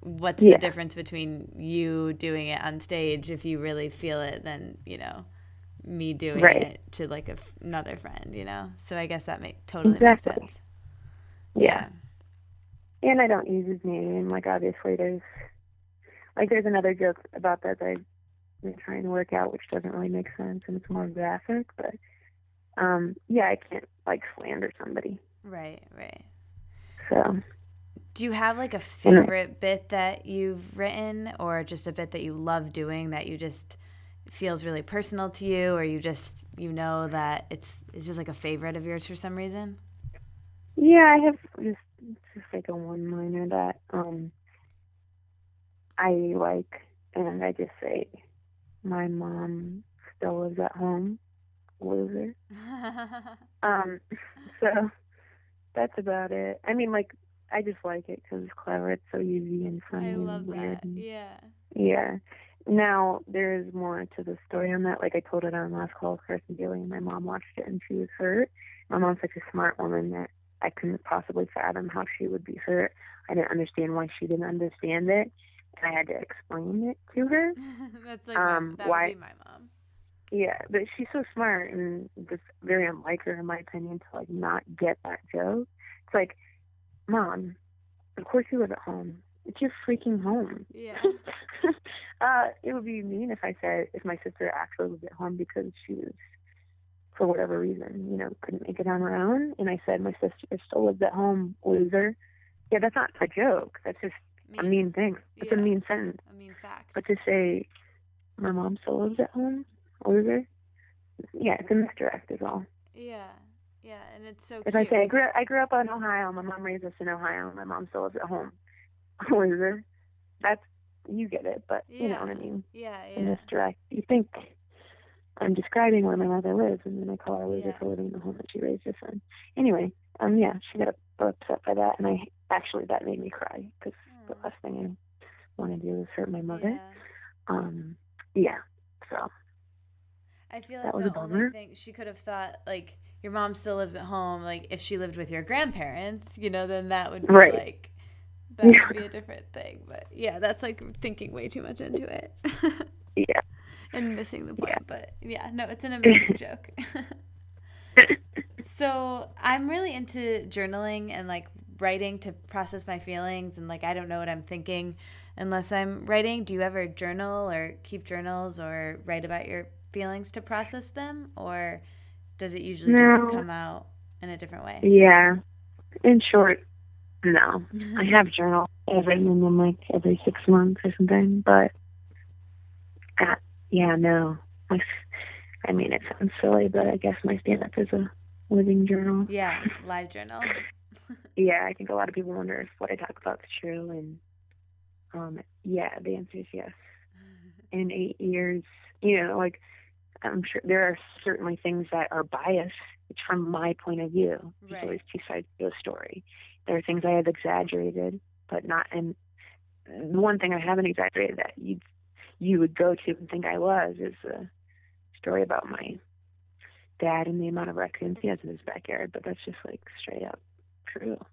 [SPEAKER 2] what's
[SPEAKER 1] Yeah.
[SPEAKER 2] the difference between you doing it on stage if you really feel it than you know me doing
[SPEAKER 1] Right.
[SPEAKER 2] it to like a another friend, you know? So I guess that make totally
[SPEAKER 1] Exactly.
[SPEAKER 2] makes sense.
[SPEAKER 1] Yeah. and I don't use his name. Like obviously there's like there's another joke about that that I've been trying to work out, which doesn't really make sense and it's more graphic. But um, yeah, I can't like slander somebody.
[SPEAKER 2] Right, right.
[SPEAKER 1] So
[SPEAKER 2] Do you have like a favorite bit that you've written or just a bit that you love doing that you just feels really personal to you or you just you know that it's it's just like a favorite of yours for some reason?
[SPEAKER 1] yeah, I have just just like a one liner that um I like, and I just say, my mom still lives at home, loser. (laughs) Um, so that's about it. I mean, like, I just like it because it's clever. It's so easy and funny
[SPEAKER 2] I
[SPEAKER 1] and
[SPEAKER 2] love
[SPEAKER 1] weird.
[SPEAKER 2] that.
[SPEAKER 1] and-
[SPEAKER 2] Yeah.
[SPEAKER 1] yeah. Now there's more to the story on that. Like I told it on last call with Carson Daly, and my mom watched it and she was hurt. My mom's such a smart woman that I couldn't possibly fathom how she would be hurt. I didn't understand why she didn't understand it, and I had to explain it to her. (laughs)
[SPEAKER 2] That's like
[SPEAKER 1] Um,
[SPEAKER 2] that
[SPEAKER 1] why-
[SPEAKER 2] my mom.
[SPEAKER 1] Yeah, but she's so smart and just very unlike her, in my opinion, to like not get that joke. It's like, mom, of course you live at home. It's your freaking home.
[SPEAKER 2] Yeah. (laughs)
[SPEAKER 1] uh, it would be mean if I said if my sister actually lived at home because she was, for whatever reason, you know, couldn't make it on her own, and I said my sister still lives at home, loser. Yeah, that's not a joke. That's just a mean thing. It's
[SPEAKER 2] Yeah.
[SPEAKER 1] a mean sentence.
[SPEAKER 2] I mean fact.
[SPEAKER 1] But to say, my mom still lives at home, loser. Yeah, it's a misdirect is all.
[SPEAKER 2] Yeah. Yeah, and it's so
[SPEAKER 1] If
[SPEAKER 2] cute.
[SPEAKER 1] I say I grew I grew up in Ohio, my mom raised us in Ohio, my mom still lives at home, (laughs) loser. That's you get it, but you know what I mean.
[SPEAKER 2] yeah,
[SPEAKER 1] A
[SPEAKER 2] yeah.
[SPEAKER 1] misdirect. You think I'm describing where my mother lives, and then I call her loser
[SPEAKER 2] Yeah.
[SPEAKER 1] for living in the home that she raised us in. Anyway, um, yeah, she got upset by that, and I actually that made me cry because the last thing I want to do is hurt my mother.
[SPEAKER 2] Yeah.
[SPEAKER 1] Um, yeah. So
[SPEAKER 2] I feel like That
[SPEAKER 1] was a bummer.
[SPEAKER 2] thing she could have thought like your mom still lives at home. Like if she lived with your grandparents, you know, then that would be
[SPEAKER 1] Right.
[SPEAKER 2] like that
[SPEAKER 1] Yeah.
[SPEAKER 2] would be a different thing. But yeah, that's like thinking way too much into it. (laughs) and missing the point.
[SPEAKER 1] Yeah.
[SPEAKER 2] But yeah, no, it's an (laughs) amazing joke. (laughs) so I'm really into journaling and like writing to process my feelings and like I don't know what I'm thinking unless I'm writing. Do you ever journal or keep journals or write about your feelings to process them or does it usually
[SPEAKER 1] No.
[SPEAKER 2] just come out in a different way?
[SPEAKER 1] Yeah. In short, no. (laughs) I have journal. I've written them like every six months or something, but uh, yeah, no. I, I mean, it sounds silly, but I guess my stand up is a living journal.
[SPEAKER 2] yeah, live journal. (laughs)
[SPEAKER 1] Yeah, I think a lot of people wonder if what I talk about is true, and um, yeah, the answer is yes. (laughs) In eight years, you know, like I'm sure there are certainly things that are biased. It's from my point of view. There's
[SPEAKER 2] Right.
[SPEAKER 1] always two sides to a story. There are things I have exaggerated, but not. And the one thing I haven't exaggerated that you you would go to and think I was is a story about my dad and the amount of raccoons he has in his backyard. But that's just like straight up true. (laughs)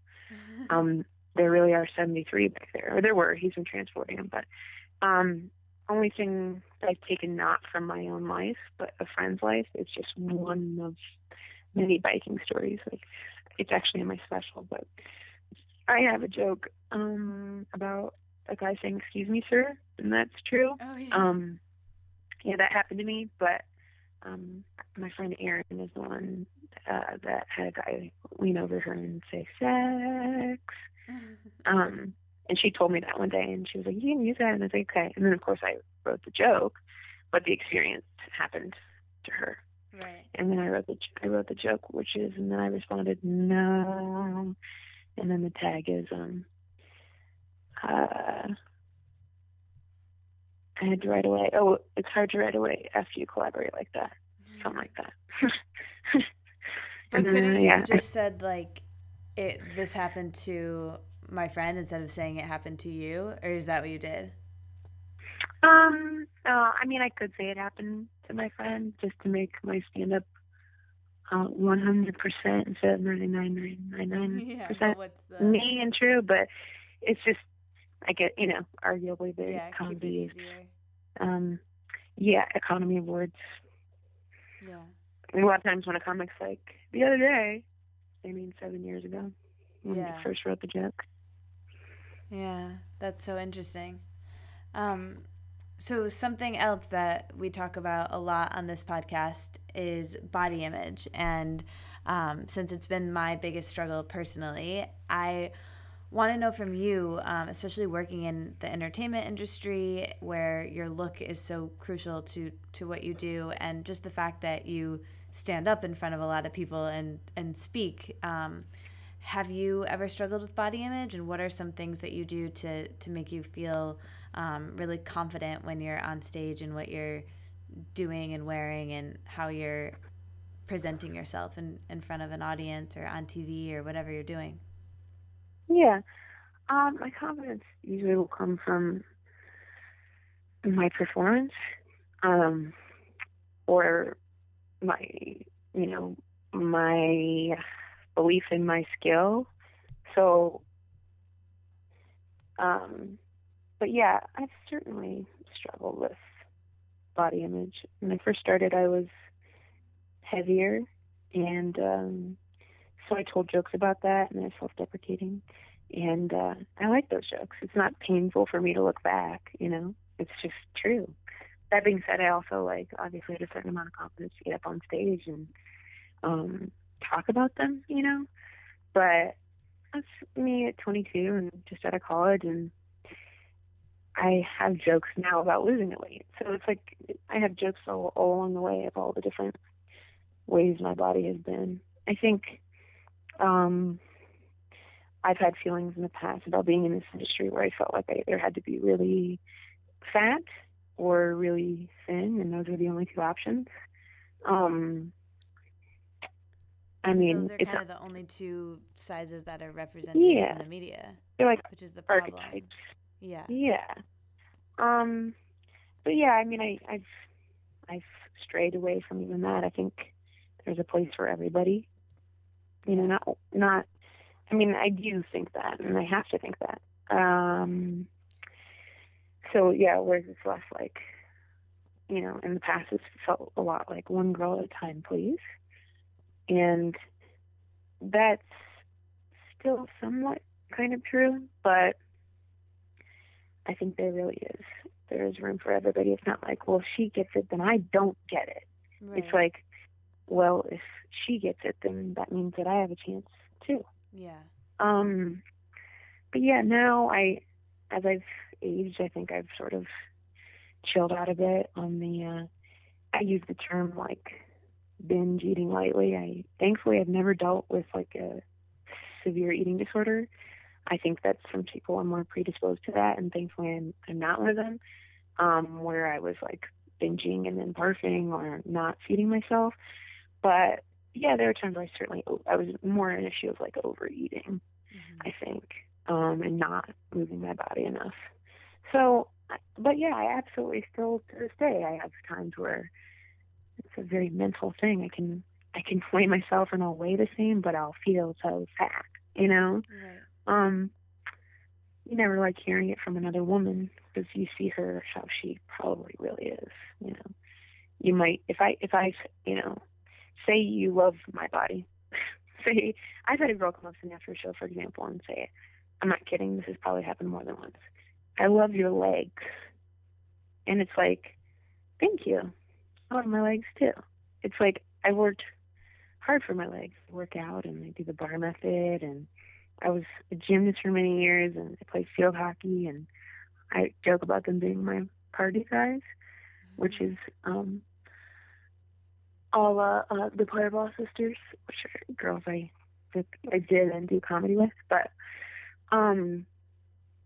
[SPEAKER 1] Um, there really are 73 back there, or there were. He's been transporting them, but um, only thing I've taken not from my own life, but a friend's life, is just one of many biking stories. Like it's actually in my special, but I have a joke um about a guy saying "Excuse me, sir," and that's true.
[SPEAKER 2] oh yeah.
[SPEAKER 1] Um, yeah, that happened to me, but um, my friend Erin is the one uh, that had a guy lean over her and say "sex." (laughs) Um, and she told me that one day, and she was like, "You can use that," and I was like, "Okay." And then of course I wrote the joke, but the experience happened to her.
[SPEAKER 2] right.
[SPEAKER 1] And then I wrote the I wrote the joke, which is, and then I responded, "No," and then the tag is um. Uh, I had to write away. Oh, it's hard to write away after you collaborate like that. Something like that. (laughs)
[SPEAKER 2] but couldn't you
[SPEAKER 1] yeah,
[SPEAKER 2] just said like it this happened to my friend instead of saying it happened to you? Or is that what you did?
[SPEAKER 1] Um, uh, I mean, I could say it happened to my friend just to make my stand up uh, 100% instead of 99.999% (laughs)
[SPEAKER 2] yeah, what's the
[SPEAKER 1] me and true, but it's just, I get, you know, arguably the
[SPEAKER 2] yeah,
[SPEAKER 1] comedy um, yeah, economy of words.
[SPEAKER 2] Yeah.
[SPEAKER 1] A lot of times when a comic's like, the other day, I mean, seven years ago, when
[SPEAKER 2] Yeah.
[SPEAKER 1] First wrote the joke,
[SPEAKER 2] Yeah, that's so interesting. Um, so something else that we talk about a lot on this podcast is body image, and um, since it's been my biggest struggle personally, I want to know from you, um, especially working in the entertainment industry where your look is so crucial to to what you do, and just the fact that you stand up in front of a lot of people and and speak. Um, have you ever struggled with body image, and what are some things that you do to to make you feel um, really confident when you're on stage and what you're doing and wearing and how you're presenting yourself in, in front of an audience or on TV or whatever you're doing?
[SPEAKER 1] Yeah. Um, my confidence usually will come from my performance, um, or my, you know, my belief in my skill. So, um, but yeah, I've certainly struggled with body image. When I first started, I was heavier, and um, so I told jokes about that, and they're self-deprecating, and uh, I like those jokes. It's not painful for me to look back, you know. It's just true. That being said, I also like obviously had a certain amount of confidence to get up on stage and um, talk about them, you know. But that's me at 22 and just out of college, and I have jokes now about losing the weight. So it's like I have jokes all, all along the way of all the different ways my body has been. I think um, I've had feelings in the past about being in this industry where I felt like I either had to be really fat or really thin, and those were the only two options. Um, I mean,
[SPEAKER 2] those are
[SPEAKER 1] it's
[SPEAKER 2] kind of the only two sizes that are represented
[SPEAKER 1] Yeah.
[SPEAKER 2] in the media,
[SPEAKER 1] they're like
[SPEAKER 2] which is the problem.
[SPEAKER 1] archetypes.
[SPEAKER 2] Yeah.
[SPEAKER 1] Yeah. Um, but yeah, I mean, I, I've I've strayed away from even that. I think there's a place for everybody. You know, not not. I mean, I do think that, and I have to think that. Um, so yeah, whereas it's less like, you know, in the past it's felt a lot like one girl at a time, please, and that's still somewhat kind of true, but I think there really is. There is room for everybody. It's not like, well, she gets it, then I don't get it.
[SPEAKER 2] Right.
[SPEAKER 1] It's like, well, if she gets it, then that means that I have a chance too.
[SPEAKER 2] yeah.
[SPEAKER 1] Um, but yeah, now I, as I've aged, I think I've sort of chilled out a bit on the. Uh, I use the term like binge eating lightly. I thankfully I've never dealt with like a severe eating disorder. I think that some people are more predisposed to that, and thankfully I'm, I'm not one of them. Um, where I was like binging and then barfing or not feeding myself. But yeah, there are times where I certainly I was more an issue of like overeating.
[SPEAKER 2] Mhm.
[SPEAKER 1] I think, um, and not moving my body enough. So, but yeah, I absolutely still to this day I have times where it's a very mental thing. I can I can weigh myself and I'll weigh the same, but I'll feel so fat, you know.
[SPEAKER 2] Right.
[SPEAKER 1] Um, you never like hearing it from another woman because you see her how she probably really is. You know, you might if I if I you know say you love my body. (laughs) say I've had a girl come up to me after a show, for example, and say, "I'm not kidding. This has probably happened more than once. I love your legs," and it's like, "Thank you. I love my legs too." It's like I worked hard for my legs. I work out and I do the bar method and I was a gymnast for many years and I played field hockey and I joke about them being my party guys, which is um all uh, uh the sisters, which are girls I that I did and do comedy with. But um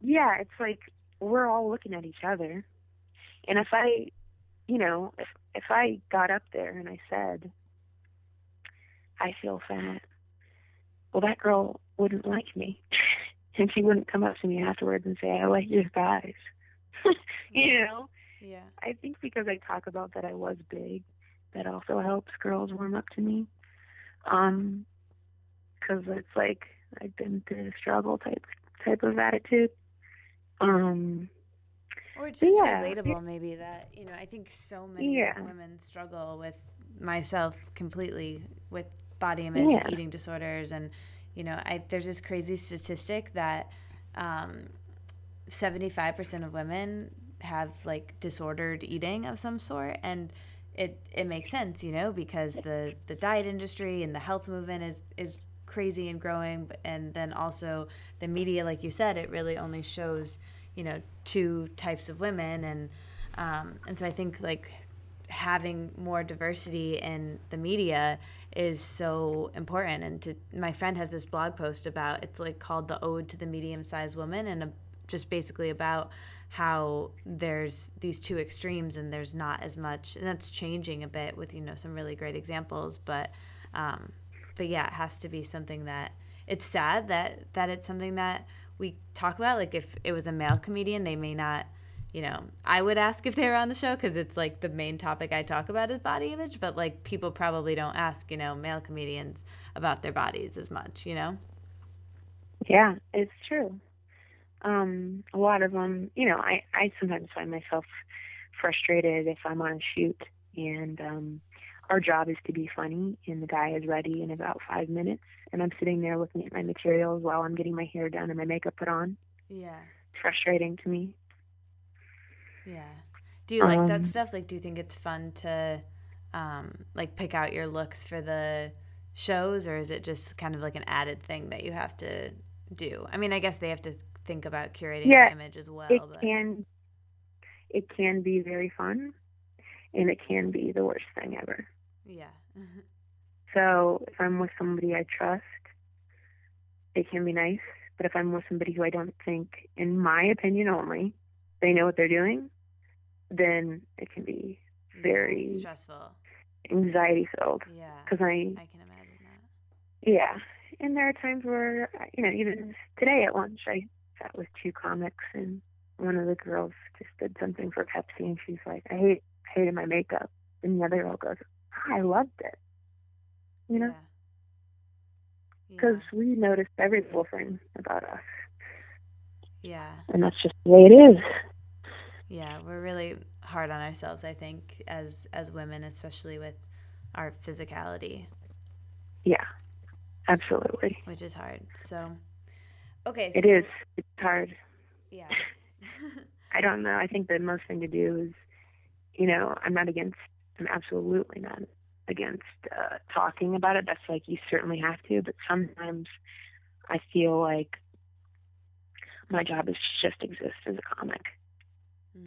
[SPEAKER 1] yeah, it's like we're all looking at each other. And if I you know, if if I got up there and I said I feel fat, well that girl wouldn't like me. (laughs) and she wouldn't come up to me afterwards and say, I like your thighs. (laughs) you know?
[SPEAKER 2] Yeah.
[SPEAKER 1] I think because I talk about that I was big, that also helps girls warm up to me. Um, because it's like I've been through the struggle type type of attitude. Um,
[SPEAKER 2] Or it's just
[SPEAKER 1] yeah.
[SPEAKER 2] relatable, maybe that you know. I think so many
[SPEAKER 1] Yeah.
[SPEAKER 2] women struggle with myself completely with body image and eating disorders, and you know, I there's this crazy statistic that um, 75% of women have like disordered eating of some sort and it it makes sense, you know, because the the diet industry and the health movement is is crazy and growing and then also the media like you said it really only shows you know two types of women. And um, and so I think like having more diversity in the media is so important. And to my friend has this blog post about it's like called the ode to the medium sized woman and a, just basically about how there's these two extremes and there's not as much and that's changing a bit with you know some really great examples but um, but yeah it has to be something that it's sad that that it's something that we talk about. Like if it was a male comedian they may not you know i would ask if they were on the show because it's like the main topic i talk about is body image but like people probably don't ask you know male comedians about their bodies as much you know?
[SPEAKER 1] Yeah it's true um a lot of them you know i i sometimes find myself frustrated if i'm on a shoot and um our job is to be funny and the guy is ready in about five minutes and i'm sitting there looking at my materials while i'm getting my hair done and my makeup put on.
[SPEAKER 2] Yeah.
[SPEAKER 1] It's frustrating to me.
[SPEAKER 2] Yeah. Do you like
[SPEAKER 1] Um,
[SPEAKER 2] that stuff? Like do you think it's fun to um like pick out your looks for the shows or is it just kind of like an added thing that you have to do? I mean i guess they have to think about curating
[SPEAKER 1] Yeah,
[SPEAKER 2] your image as well
[SPEAKER 1] it
[SPEAKER 2] but
[SPEAKER 1] can it can be very fun and it can be the worst thing ever.
[SPEAKER 2] Yeah. (laughs)
[SPEAKER 1] So if i'm with somebody i trust it can be nice but if i'm with somebody who i don't think in my opinion only they know what they're doing then it can be
[SPEAKER 2] Yeah,
[SPEAKER 1] Very-
[SPEAKER 2] stressful.
[SPEAKER 1] anxiety filled
[SPEAKER 2] yeah
[SPEAKER 1] because i
[SPEAKER 2] i can imagine that.
[SPEAKER 1] Yeah and there are times where you know even today at lunch i sat with two comics and one of the girls just did something for pepsi and she's like i hate I hated my makeup. And the other girl goes "Ah, i loved it. You know?
[SPEAKER 2] Yeah.
[SPEAKER 1] because we noticed every little thing about us.
[SPEAKER 2] Yeah.
[SPEAKER 1] And that's just the way it is.
[SPEAKER 2] Yeah we're really hard on ourselves i think as as women especially with our physicality.
[SPEAKER 1] Yeah. Absolutely.
[SPEAKER 2] Which is hard. So okay
[SPEAKER 1] it
[SPEAKER 2] so-
[SPEAKER 1] is. It's hard.
[SPEAKER 2] Yeah. (laughs)
[SPEAKER 1] I don't know. I think the most thing to do is you know i'm not against i'm absolutely not against uh talking about it. That's like you certainly have to but sometimes i feel like my job is to just exist as a comic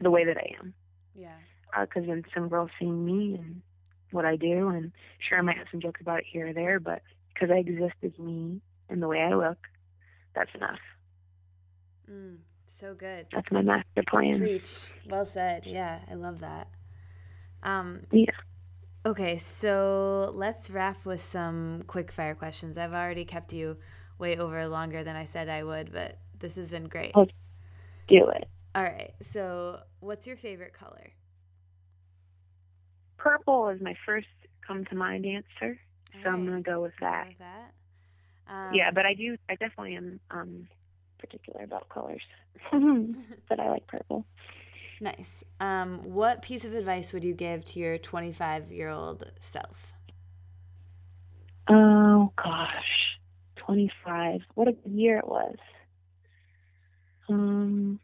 [SPEAKER 1] the way that i am.
[SPEAKER 2] Yeah.
[SPEAKER 1] Because then some girls see me and what I do, and sure, I might have some jokes about it here or there, but because I exist as me and the way I look, that's enough.
[SPEAKER 2] mm, so good
[SPEAKER 1] That's my master plan.
[SPEAKER 2] preach well said yeah i love that um
[SPEAKER 1] Yeah.
[SPEAKER 2] okay so let's wrap with some quick fire questions i've already kept you way over longer than i said i would but this has been great
[SPEAKER 1] Oh. Do it.
[SPEAKER 2] all right so what's your favorite color
[SPEAKER 1] Purple is my first come to mind answer, so I'm gonna go with
[SPEAKER 2] go
[SPEAKER 1] that.
[SPEAKER 2] with that um,
[SPEAKER 1] yeah, but I do. I definitely am um particular about colors, (laughs) but I like purple.
[SPEAKER 2] Nice. Um, what piece of advice would you give to your 25 year old self?
[SPEAKER 1] Oh gosh, 25. What a good year it was. Um,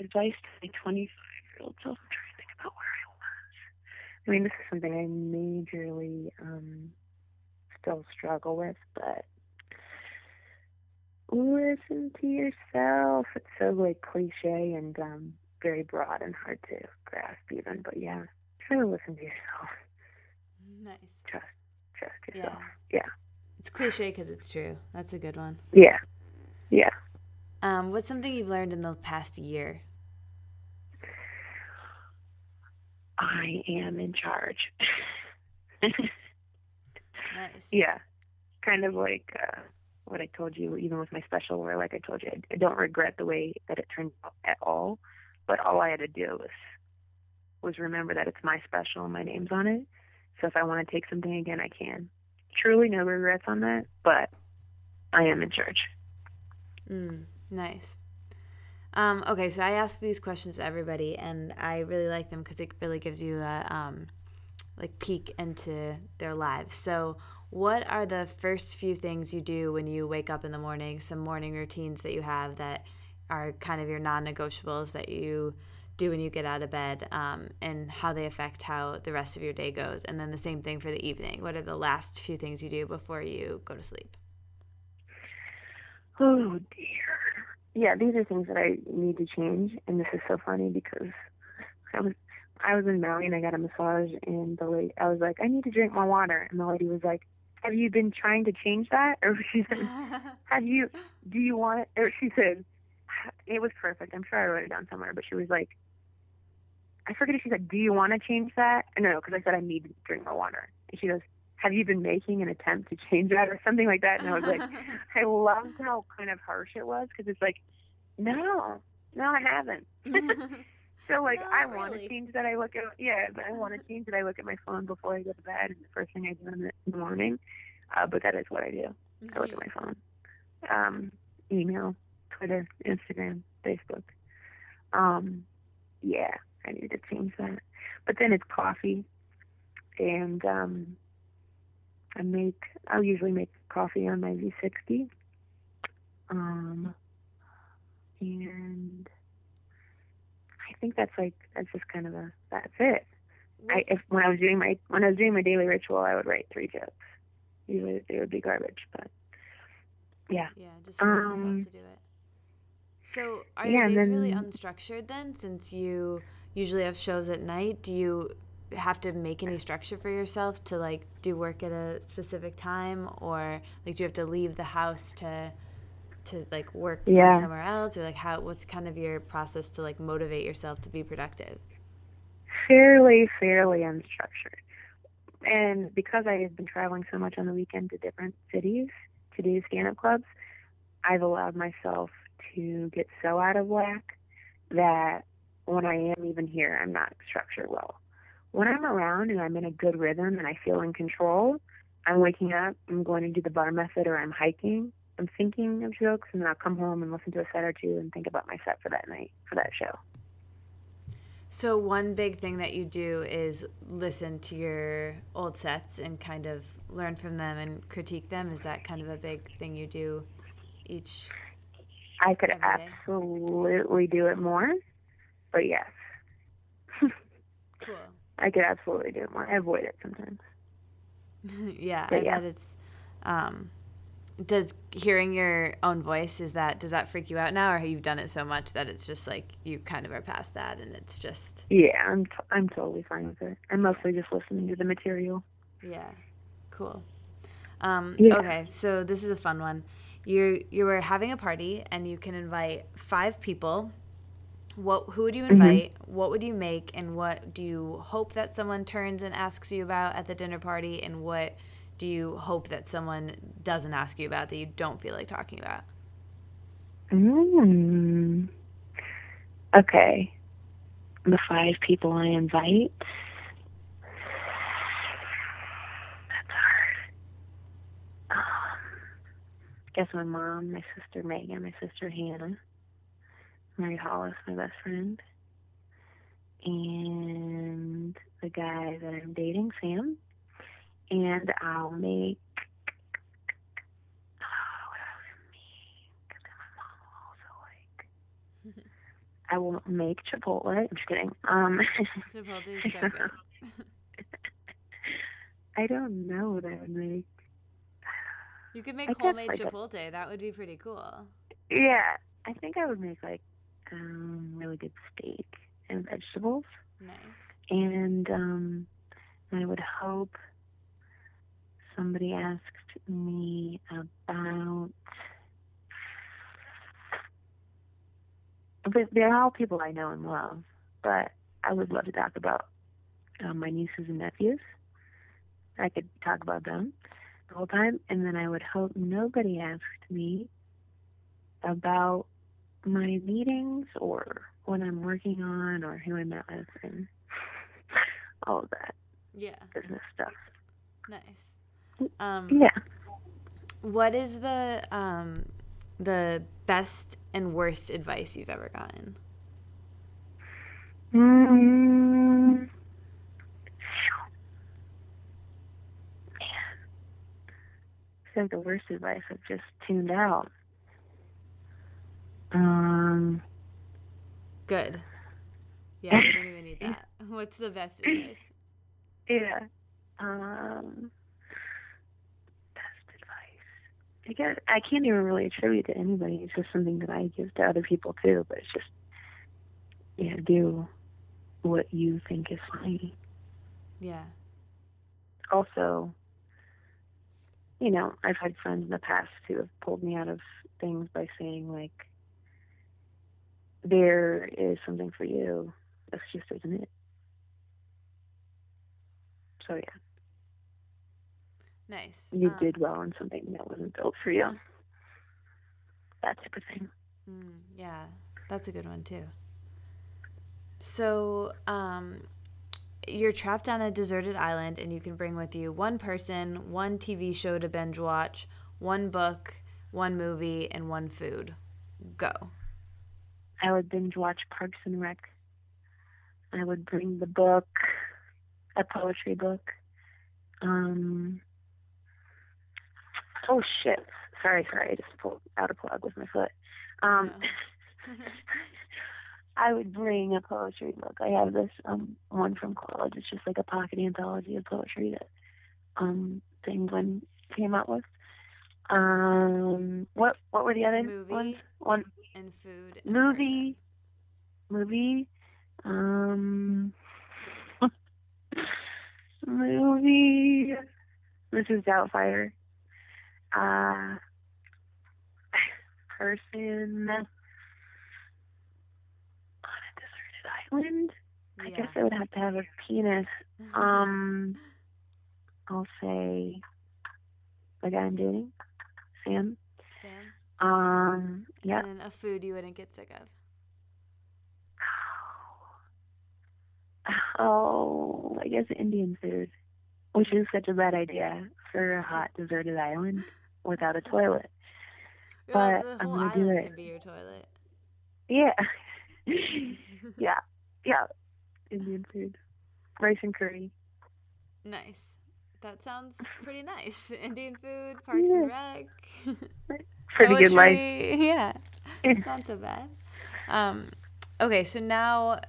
[SPEAKER 1] advice to my 25 year old self. I'm trying to think about where I was. I mean, this is something I majorly um still struggle with, but listen to yourself. It's so like cliche and um very broad and hard to grasp even, but yeah, try to listen to yourself.
[SPEAKER 2] Nice.
[SPEAKER 1] Trust, trust
[SPEAKER 2] Yeah.
[SPEAKER 1] yourself. Yeah.
[SPEAKER 2] It's cliche because it's true. That's a good one.
[SPEAKER 1] Yeah. Yeah.
[SPEAKER 2] Um, what's something you've learned in the past year?
[SPEAKER 1] I am in charge. (laughs)
[SPEAKER 2] Nice.
[SPEAKER 1] yeah. Kind of like uh, what I told you, even with my special, where, like I told you, I, I don't regret the way that it turned out at all. But all I had to do was was remember that it's my special and my name's on it. So if I want to take something again, I can. Truly, no regrets on that. But I am in charge.
[SPEAKER 2] Mm, nice. Um, okay, so I ask these questions to everybody, and I really like them because it really gives you a um, like peek into their lives. So, what are the first few things you do when you wake up in the morning? Some morning routines that you have that are kind of your non-negotiables that you do when you get out of bed um, and how they affect how the rest of your day goes and then the same thing for the evening what are the last few things you do before you go to sleep
[SPEAKER 1] Oh dear. Yeah, these are things that I need to change, and this is so funny because I was I was in Maui and I got a massage, and the lady I was like, I need to drink more water, and the lady was like, Have you been trying to change that? (laughs) Or she said, (laughs) Have you? Do you want it? Or she said, (sighs) It was perfect. I'm sure I wrote it down somewhere, but she was like, I forget if she said, Do you want to change that? No, no, because I said I need to drink more water, and she goes, have you been making an attempt to change that or something like that? And I was like, (laughs) I loved how kind of harsh it was because it's like, no, no, I haven't. So like, I want to change that. I look at yeah, but I want to change that. I look at my phone before I go to bed, and the first thing I do in the, in the morning. Uh, but that is what I do. I look at my phone, um, email, Twitter, Instagram, Facebook. Um, yeah, I need to change that. But then it's coffee, and um, I make. I'll usually make coffee on my V60. Um, and think that's like that's just kind of a that's it. I if when I was doing my when I was doing my daily ritual, I would write three jokes. Usually they would be garbage, but yeah.
[SPEAKER 2] Yeah, just force
[SPEAKER 1] Um,
[SPEAKER 2] yourself to do it. So, are
[SPEAKER 1] yeah,
[SPEAKER 2] your days really unstructured then? Since you usually have shows at night, do you have to make any structure for yourself to like do work at a specific time, or like do you have to leave the house to to like work
[SPEAKER 1] Yeah.
[SPEAKER 2] somewhere else, or like how? What's kind of your process to like motivate yourself to be productive?
[SPEAKER 1] fairly, fairly unstructured. And because I have been traveling so much on the weekend to different cities to do stand up clubs, I've allowed myself to get so out of whack that when I am even here, I'm not structured well. When I'm around and I'm in a good rhythm and I feel in control, I'm waking up, I'm going to do the bar method or I'm hiking, I'm thinking of jokes, and then I'll come home and listen to a set or two and think about my set for that night, for that show.
[SPEAKER 2] So one big thing that you do is listen to your old sets and kind of learn from them and critique them. Is that kind of a big thing you do each?
[SPEAKER 1] I could absolutely do it more, but yes, (laughs)
[SPEAKER 2] Cool.
[SPEAKER 1] I could absolutely do it more. I avoid it sometimes. (laughs)
[SPEAKER 2] yeah,
[SPEAKER 1] But
[SPEAKER 2] I
[SPEAKER 1] yeah.
[SPEAKER 2] bet it's. Um, does hearing your own voice is that does that freak you out now, or have you done it so much that it's just like you kind of are past that and it's just
[SPEAKER 1] Yeah, I'm t- I'm totally fine with it. I'm mostly just listening to the material.
[SPEAKER 2] Yeah, cool. Um,
[SPEAKER 1] Yeah.
[SPEAKER 2] Okay, so this is a fun one. You you were having a party and you can invite five people. What who would you invite? What would you make? And what do you hope that someone turns and asks you about at the dinner party? And what do you hope that someone doesn't ask you about that you don't feel like talking about?
[SPEAKER 1] Mm. Okay. The five people I invite. That's hard. Um, guess my mom, my sister Megan, my sister Hannah, Mary Hollis, my best friend, and the guy that I'm dating, Sam. And I'll make. Oh, what else make? That my mom will also like. I will make Chipotle. I'm just kidding. Um,
[SPEAKER 2] Chipotle is so good. (laughs)
[SPEAKER 1] I don't know what I would make.
[SPEAKER 2] You could make
[SPEAKER 1] I
[SPEAKER 2] homemade
[SPEAKER 1] like a-
[SPEAKER 2] Chipotle. That would be pretty cool.
[SPEAKER 1] Yeah, I think I would make like um really good steak and vegetables,
[SPEAKER 2] Nice.
[SPEAKER 1] and um I would hope somebody asked me about. But they're all people I know and love, but I would love to talk about um, my nieces and nephews. I could talk about them the whole time, and then I would hope nobody asked me about my meetings or what I'm working on or who I met with and all of that
[SPEAKER 2] Yeah.
[SPEAKER 1] business stuff.
[SPEAKER 2] Nice. Um,
[SPEAKER 1] Yeah.
[SPEAKER 2] What is the um, the best and worst advice you've ever gotten?
[SPEAKER 1] Mm. I like the worst advice I've just tuned out. Um,
[SPEAKER 2] Good. Yeah, we don't even need (laughs) that. (laughs) What's the best advice?
[SPEAKER 1] yeah. Um, best advice. I guess I can't even really attribute to anybody. It's just something that I give to other people too. But it's just, yeah, do what you think is funny.
[SPEAKER 2] Yeah.
[SPEAKER 1] Also, you know, I've had friends in the past who have pulled me out of things by saying like, "There is something for you. This just isn't it." So yeah.
[SPEAKER 2] Nice.
[SPEAKER 1] you
[SPEAKER 2] Um,
[SPEAKER 1] did well on something that wasn't built for you. That type of thing.
[SPEAKER 2] Mm, yeah, that's a good one too. So, um, you're trapped on a deserted island, and you can bring with you one person, one TV show to binge watch, one book, one movie, and one food. Go.
[SPEAKER 1] I would binge watch Parks and Rec. I would bring the book, a poetry book. Um. Oh shit! Sorry, sorry. I just pulled out a plug with my foot. Um.
[SPEAKER 2] No. (laughs)
[SPEAKER 1] I would bring a poetry book. I have this um one from college. It's just like a pocket anthology of poetry that um Penguin came out with. Um, what what were the other
[SPEAKER 2] Movie.
[SPEAKER 1] ones? One
[SPEAKER 2] and food. and
[SPEAKER 1] movie, movie, um, (laughs) movie. Mrs. Doubtfire. Uh, person on a deserted island. I guess I would have to have a penis. (laughs) Um, I'll say the guy I'm dating, Sam.
[SPEAKER 2] Sam.
[SPEAKER 1] Um, yeah.
[SPEAKER 2] And a food you wouldn't get sick of. (sighs)
[SPEAKER 1] Oh, I guess Indian food, which is such a bad idea for a hot deserted island without a toilet.
[SPEAKER 2] Well,
[SPEAKER 1] But
[SPEAKER 2] the
[SPEAKER 1] I'm gonna do it.
[SPEAKER 2] can be your toilet.
[SPEAKER 1] Yeah, (laughs) yeah, yeah. Indian food, rice and curry.
[SPEAKER 2] Nice. That sounds (laughs) pretty nice. Indian food, (laughs) Parks and Rec.
[SPEAKER 1] Pretty good life.
[SPEAKER 2] Yeah. It's not so bad. Um, okay, so now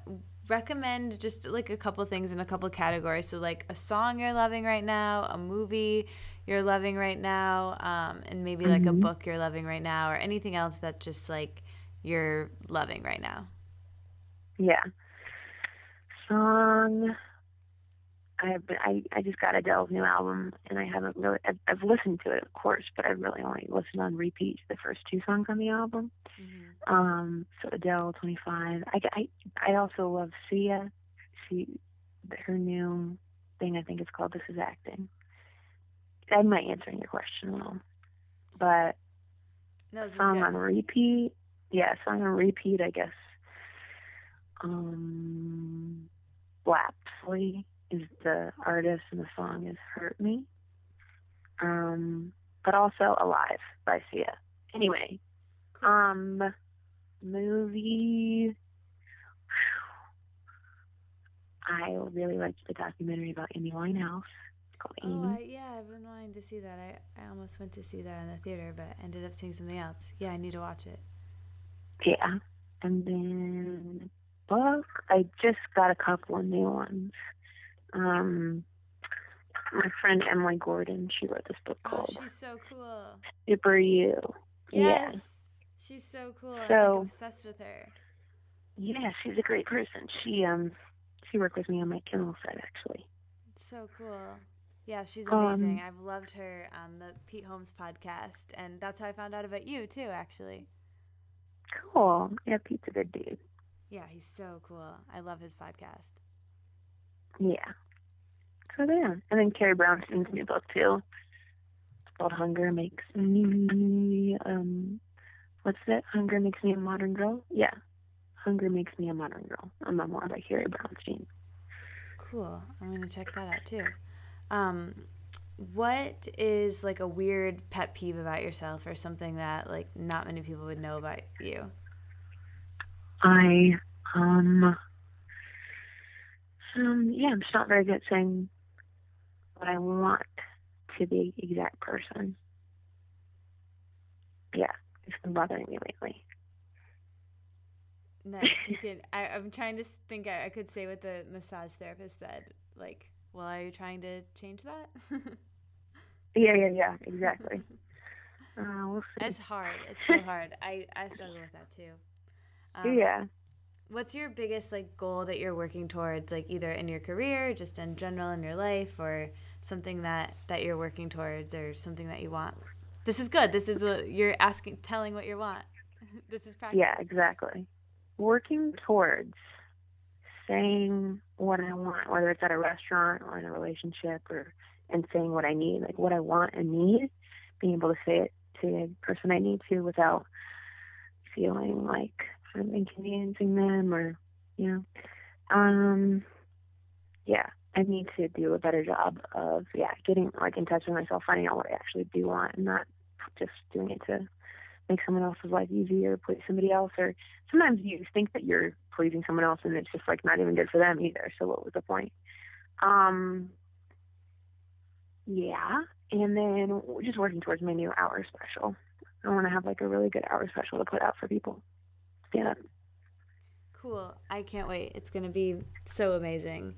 [SPEAKER 2] recommend just like a couple things in a couple categories. So like a song you're loving right now, a movie you're loving right now, um, and maybe like a
[SPEAKER 1] Mhm.
[SPEAKER 2] book you're loving right now, or anything else that just like you're loving right now.
[SPEAKER 1] Yeah. Song. I've been, I I just got Adele's new album, and I haven't really. I've, I've listened to it, of course, but I've really only listened on repeat to the first two songs on the album. Um, so Adele, 25. I, I, I also love Sia. She, her new thing, I think it's called This Is Acting. I'm not answering your question well, but
[SPEAKER 2] No,
[SPEAKER 1] song
[SPEAKER 2] good.
[SPEAKER 1] on repeat. Yeah, song on repeat, I guess. Um, Lapsley is the artist, and the song is "Hurt Me." Um, but also "Alive" by Sia. Anyway,
[SPEAKER 2] Cool.
[SPEAKER 1] um, movie. I really liked the documentary about Amy Winehouse Amy.
[SPEAKER 2] Oh, I, yeah, I've been wanting to see that. I, I almost went to see that in the theater, but ended up seeing something else. Yeah, I need to watch it.
[SPEAKER 1] Yeah. And then book, I just got a couple of new ones. Um, my friend Emily Gordon, she wrote this book
[SPEAKER 2] Oh,
[SPEAKER 1] called
[SPEAKER 2] she's so cool.
[SPEAKER 1] Super You.
[SPEAKER 2] Yes.
[SPEAKER 1] Yeah.
[SPEAKER 2] She's so cool. I'm
[SPEAKER 1] So-
[SPEAKER 2] like obsessed with her.
[SPEAKER 1] Yeah, she's a great person. She um she worked with me on my Kindle site actually.
[SPEAKER 2] It's so cool. Yeah, she's
[SPEAKER 1] Um,
[SPEAKER 2] amazing. I've loved her on the Pete Holmes podcast, and that's how I found out about you too. Actually,
[SPEAKER 1] Cool. Yeah, Pete's a good dude.
[SPEAKER 2] yeah, he's so cool. I love his podcast.
[SPEAKER 1] Yeah. So yeah. And then Carrie Brownstein's new book too. It's called Hunger Makes Me um what's it? Hunger Makes Me a Modern Girl? Yeah. Hunger Makes Me a Modern Girl. A memoir by Carrie Brownstein.
[SPEAKER 2] Cool. I'm gonna check that out too. Um, what is like a weird pet peeve about yourself, or something that like not many people would know about you?
[SPEAKER 1] I um um yeah, I'm just not very good at saying what I want to the exact person. Yeah, it's been bothering me lately.
[SPEAKER 2] Nice. You (laughs) can. I, I'm trying to think. I, I could say what the massage therapist said. Like, well, are you trying to change that? (laughs)
[SPEAKER 1] Yeah, yeah, yeah, exactly. (laughs) uh, we'll see.
[SPEAKER 2] it's hard. It's so hard. I I struggle with that too. Um,
[SPEAKER 1] yeah.
[SPEAKER 2] What's your biggest like goal that you're working towards, like either in your career, just in general in your life, or something that that you're working towards, or something that you want? This is good. This is what you're asking, telling what you want. (laughs) this is practice.
[SPEAKER 1] Yeah, exactly. Working towards saying what I want, whether it's at a restaurant or in a relationship or and saying what I need, like what I want and need, being able to say it to the person I need to without feeling like I'm inconveniencing them or you know. Um yeah, I need to do a better job of yeah, getting like in touch with myself, finding out what I actually do want and not just doing it to make someone else's life easier, please somebody else or sometimes you think that you're pleasing someone else and it's just like not even good for them either. So what was the point? Um yeah. And then just working towards my new hour special. I want to have like a really good hour special to put out for people. Up.
[SPEAKER 2] Cool. I can't wait. It's gonna be so amazing.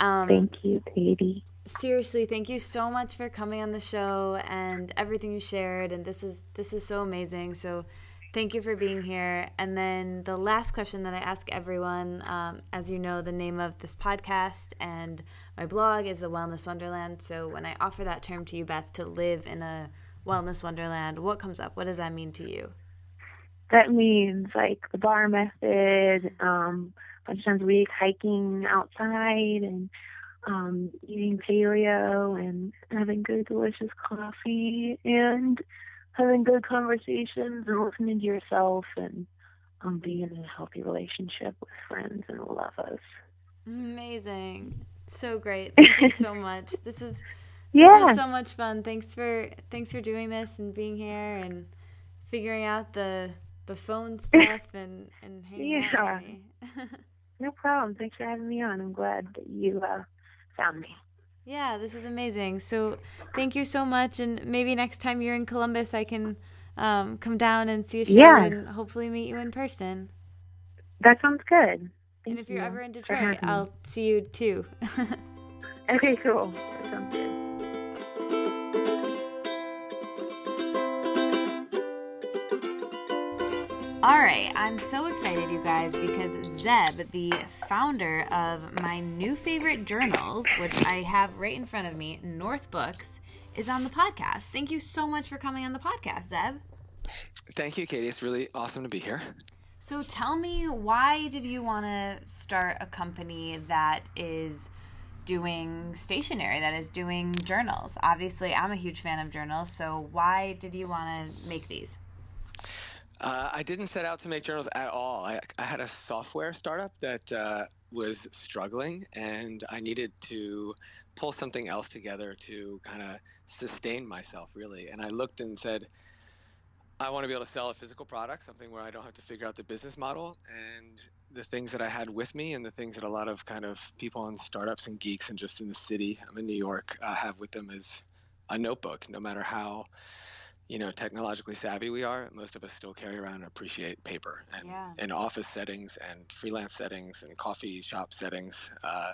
[SPEAKER 2] Um,
[SPEAKER 1] Thank you, Katie.
[SPEAKER 2] seriously thank you so much for coming on the show and everything you shared. And this is this is so amazing. So thank you for being here. And then the last question that i ask everyone um, as you know the name of this podcast and my blog is the wellness wonderland. So when i offer that term to you beth to live in a wellness wonderland what comes up? What does that mean to you?
[SPEAKER 1] That means like the bar method, um, a bunch of times a week hiking outside and um, eating paleo and having good delicious coffee and having good conversations and listening to yourself and um, being in a healthy relationship with friends and lovers.
[SPEAKER 2] amazing so great thank you so (laughs) much this is
[SPEAKER 1] Yeah.
[SPEAKER 2] This is so much fun. Thanks for thanks for doing this and being here and figuring out the the phone (laughs) stuff and and hanging out with me. (laughs)
[SPEAKER 1] No problem. Thanks for having me on. I'm glad that you uh, found me.
[SPEAKER 2] yeah, this is amazing. So thank you so much. And maybe next time you're in Columbus, I can um, come down and see a show
[SPEAKER 1] Yeah.
[SPEAKER 2] and hopefully meet you in person.
[SPEAKER 1] That sounds good. Thank
[SPEAKER 2] and if you're
[SPEAKER 1] you
[SPEAKER 2] ever in Detroit. I'll see you too. (laughs)
[SPEAKER 1] Okay, cool. That sounds good.
[SPEAKER 2] All right, I'm so excited, you guys, because Zeb, the founder of my new favorite journals, which I have right in front of me, North Books, is on the podcast. Thank you so much for coming on the podcast, Zeb.
[SPEAKER 3] Thank you, Katie. It's really awesome to be here.
[SPEAKER 2] So tell me, why did you want to start a company that is doing stationery, that is doing journals? Obviously, I'm a huge fan of journals, so why did you want to make these?
[SPEAKER 3] Uh, I didn't set out to make journals at all. I, I had a software startup that uh, was struggling, and I needed to pull something else together to kind of sustain myself, really. And I looked and said, I want to be able to sell a physical product, something where I don't have to figure out the business model. And the things that I had with me, and the things that a lot of kind of people in startups and geeks and just in the city, I'm in New York, uh, have with them is a notebook, no matter how you know technologically savvy we are most of us still carry around and appreciate paper and
[SPEAKER 2] Yeah.
[SPEAKER 3] in office settings and freelance settings and coffee shop settings uh,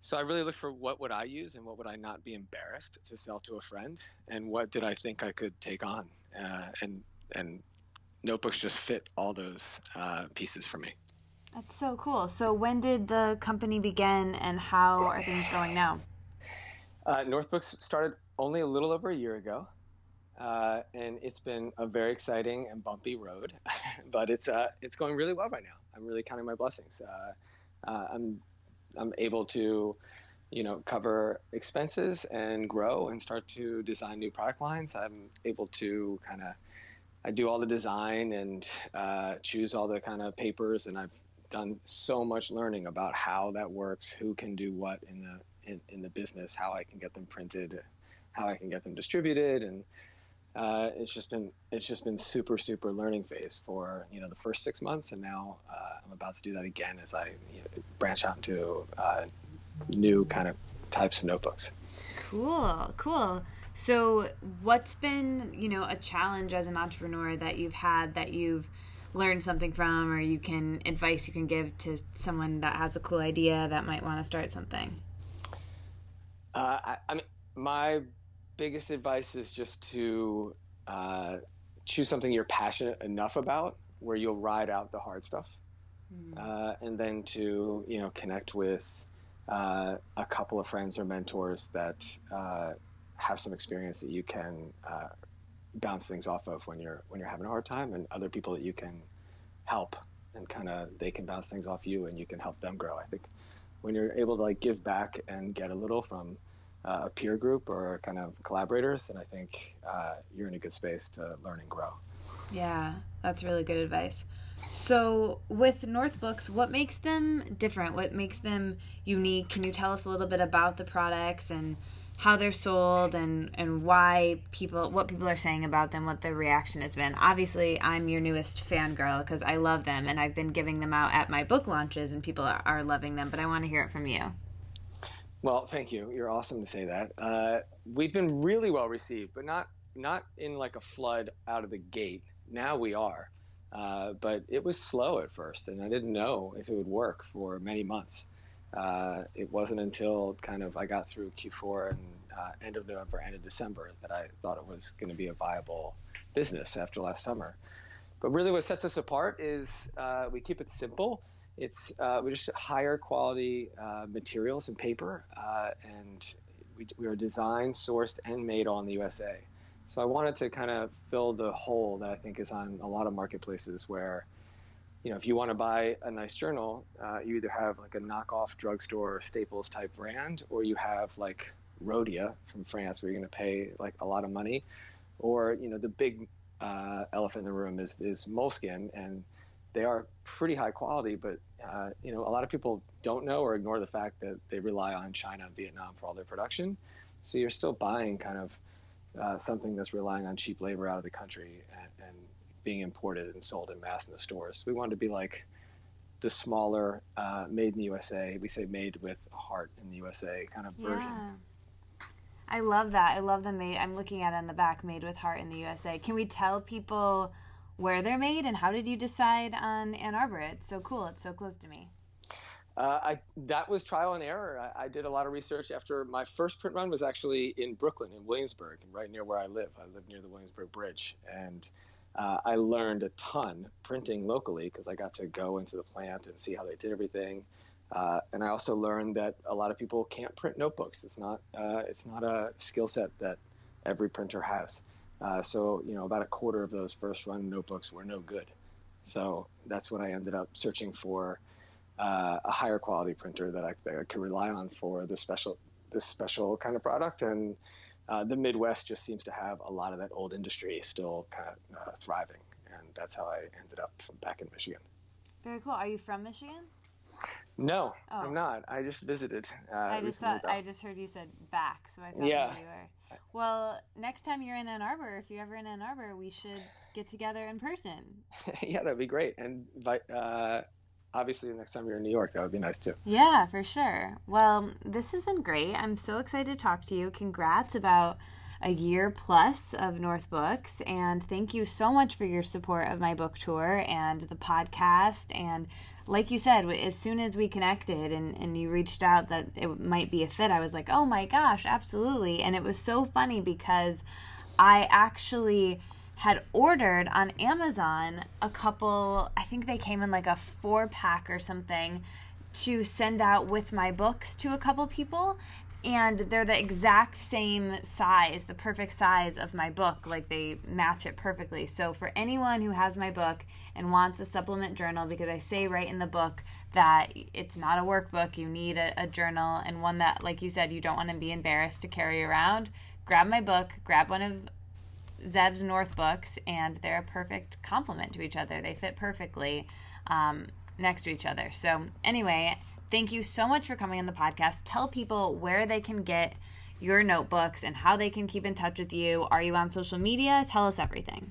[SPEAKER 3] so i really looked for what would i use and what would i not be embarrassed to sell to a friend and what did i think i could take on uh, and and notebooks just fit all those uh, pieces for me
[SPEAKER 2] That's so cool. So when did the company begin and how are things going now?
[SPEAKER 3] Uh, Northbooks started only a little over a year ago, uh, and it's been a very exciting and bumpy road, (laughs) but it's uh, it's going really well right now. I'm really counting my blessings. Uh, uh, I'm I'm able to, you know, cover expenses and grow and start to design new product lines. I'm able to kind of I do all the design and uh, choose all the kind of papers, and I've done so much learning about how that works, who can do what in the in, in the business, how I can get them printed, how I can get them distributed, and uh, it's just been it's just been super super learning phase for you know the first six months, and now uh, I'm about to do that again as I you know, branch out into uh, new kind of types of notebooks.
[SPEAKER 2] Cool, cool. So, what's been, you know, a challenge as an entrepreneur that you've had that you've learned something from or you can advice you can give to someone that has a cool idea that might want to start something?
[SPEAKER 3] Uh, I, I, mean, my biggest advice is just to uh, choose something you're passionate enough about where you'll ride out the hard stuff. Mm. Uh, and then to you know connect with uh, a couple of friends or mentors that uh, have some experience that you can uh, bounce things off of when you're when you're having a hard time, and other people that you can help and kind of they can bounce things off you, and you can help them grow. I think when you're able to like give back and get a little from uh, a peer group or kind of collaborators, then I think uh, you're in a good space to learn and grow.
[SPEAKER 2] Yeah, that's really good advice. So, with North Books, what makes them different? What makes them unique? Can you tell us a little bit about the products and how they're sold and and why people what people are saying about them what their reaction has been obviously i'm your newest fangirl because i love them and i've been giving them out at my book launches and people are loving them but i want to hear it from you
[SPEAKER 3] well thank you you're awesome to say that uh, we've been really well received but not not in like a flood out of the gate now we are uh, but it was slow at first and i didn't know if it would work for many months uh, it wasn't until kind of I got through Q4 and uh, end of November, end of December that I thought it was going to be a viable business after last summer. But really, what sets us apart is uh, we keep it simple. It's uh, we just higher quality uh, materials and paper, uh, and we, we are designed, sourced, and made all in the USA. So I wanted to kind of fill the hole that I think is on a lot of marketplaces where you know, if you want to buy a nice journal, uh, you either have like a knockoff drugstore or Staples type brand, or you have like Rhodia from France, where you're going to pay like a lot of money, or you know, the big uh, elephant in the room is is Moleskine, and they are pretty high quality, but uh, you know, a lot of people don't know or ignore the fact that they rely on China and Vietnam for all their production. So you're still buying kind of uh, something that's relying on cheap labor out of the country and, and being imported and sold in mass in the stores. We wanted to be like the smaller, uh, made in the USA. We say made with a heart in the USA kind of version. Yeah.
[SPEAKER 2] I love that. I love the made. I'm looking at it on the back, made with heart in the USA. Can we tell people where they're made and how did you decide on Ann Arbor? It's so cool. It's so close to me.
[SPEAKER 3] Uh, I that was trial and error. I, I, did a lot of research after my first print run was actually in Brooklyn, in Williamsburg, right near where I live. I live near the Williamsburg Bridge, and uh, I learned a ton printing locally because I got to go into the plant and see how they did everything. Uh, and I also learned that a lot of people can't print notebooks. It's not uh, it's not a skill set that every printer has. Uh, so you know, about a quarter of those first run notebooks were no good. So that's when I ended up searching for uh, a higher quality printer that I, that I could rely on for this special this special kind of product and uh, the Midwest just seems to have a lot of that old industry still kind of uh, thriving, and that's how I ended up back in Michigan.
[SPEAKER 2] Very cool. Are you from Michigan?
[SPEAKER 3] No, oh. I'm not. I just visited. Uh,
[SPEAKER 2] I just thought I just heard you said back, so I thought yeah. you were. Well, next time you're in Ann Arbor, if you're ever in Ann Arbor, we should get together in person. (laughs)
[SPEAKER 3] yeah, that'd be great. And uh, obviously the next time you're in New York, that would be nice too.
[SPEAKER 2] Yeah, for sure. Well, this has been great. I'm so excited to talk to you. Congrats about a year plus of North Books. And thank you so much for your support of my book tour and the podcast. And like you said, as soon as we connected and, and you reached out that it might be a fit, I was like, oh my gosh, absolutely. And it was so funny because I actually had ordered on Amazon a couple, I think they came in like a four pack or something to send out with my books to a couple people. And they're the exact same size, the perfect size of my book. Like they match it perfectly. So, for anyone who has my book and wants a supplement journal, because I say right in the book that it's not a workbook, you need a, a journal and one that, like you said, you don't want to be embarrassed to carry around grab my book, grab one of Zeb's North books, and they're a perfect complement to each other. They fit perfectly um, next to each other. So, anyway, thank you so much for coming on the podcast. Tell people where they can get your notebooks and how they can keep in touch with you. Are you on social media? Tell us everything.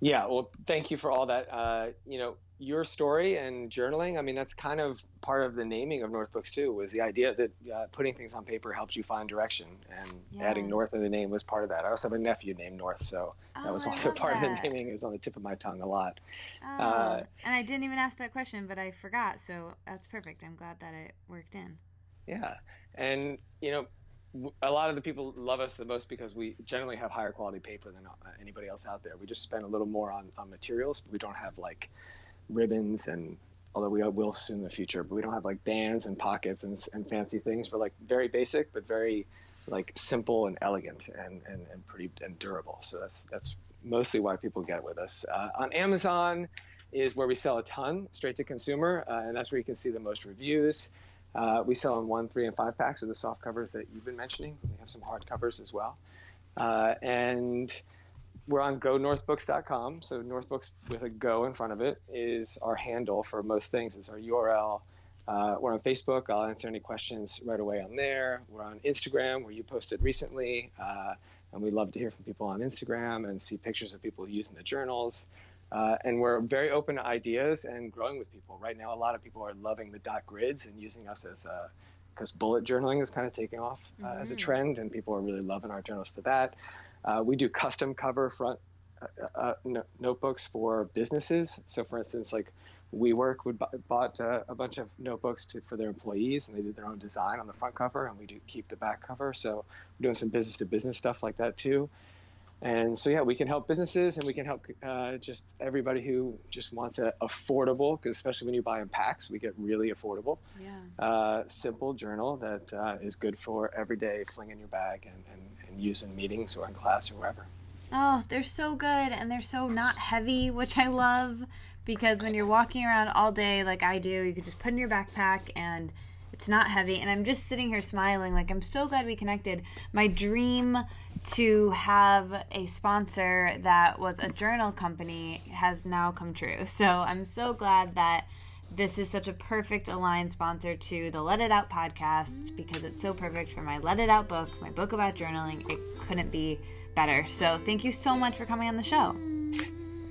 [SPEAKER 3] Yeah, well, thank you for all that. Uh, you know, your story and journaling, I mean, that's kind of part of the naming of North Books too. Was the idea that uh, putting things on paper helps you find direction, and
[SPEAKER 2] Yeah.
[SPEAKER 3] adding North in the name was part of that. I also have a nephew named North, so that
[SPEAKER 2] Oh,
[SPEAKER 3] was also part of the naming. It was on the tip of my tongue a lot.
[SPEAKER 2] Oh,
[SPEAKER 3] Uh,
[SPEAKER 2] and I didn't even ask that question, but I forgot. So that's perfect. I'm glad that it worked in.
[SPEAKER 3] Yeah, and you know, a lot of the people love us the most because we generally have higher quality paper than uh, anybody else out there. We just spend a little more on, on materials, but we don't have like ribbons and although we will soon in the future, but we don't have like bands and pockets and, and fancy things. We're like very basic, but very like simple and elegant and, and, and pretty and durable. So that's that's mostly why people get with us. Uh, on Amazon is where we sell a ton straight to consumer, uh, and that's where you can see the most reviews. Uh, we sell in one, three, and five packs of the soft covers that you've been mentioning. We have some hard covers as well. Uh, and we're on gonorthbooks.com. So Northbooks with a go in front of it is our handle for most things. It's our URL. Uh, we're on Facebook. I'll answer any questions right away on there. We're on Instagram, where you posted recently. Uh, and we love to hear from people on Instagram and see pictures of people using the journals. Uh, and we're very open to ideas and growing with people. Right now, a lot of people are loving the dot grids and using us as a because bullet journaling is kind of taking off uh, as a
[SPEAKER 2] Mhm.
[SPEAKER 3] trend, and people are really loving our journals for that. Uh, we do custom cover front uh, uh, no- notebooks for businesses. So, for instance, like WeWork would bu- bought uh, a bunch of notebooks to, for their employees, and they did their own design on the front cover, and we do keep the back cover. So, we're doing some business to business stuff like that too. And so, yeah, we can help businesses and we can help uh, just everybody who just wants a affordable, because especially when you buy in packs, we get really affordable,
[SPEAKER 2] Yeah.
[SPEAKER 3] uh, simple journal that uh, is good for every day fling in your bag and, and, and use in meetings or in class or wherever.
[SPEAKER 2] Oh, they're so good and they're so not heavy, which I love because when you're walking around all day like I do, you can just put in your backpack and it's not heavy. And I'm just sitting here smiling like I'm so glad we connected. My dream to have a sponsor that was a journal company has now come true. So I'm so glad that this is such a perfect aligned sponsor to the Let It Out podcast because it's so perfect for my Let It Out book, my book about journaling. It couldn't be better. So thank you so much for coming on the show.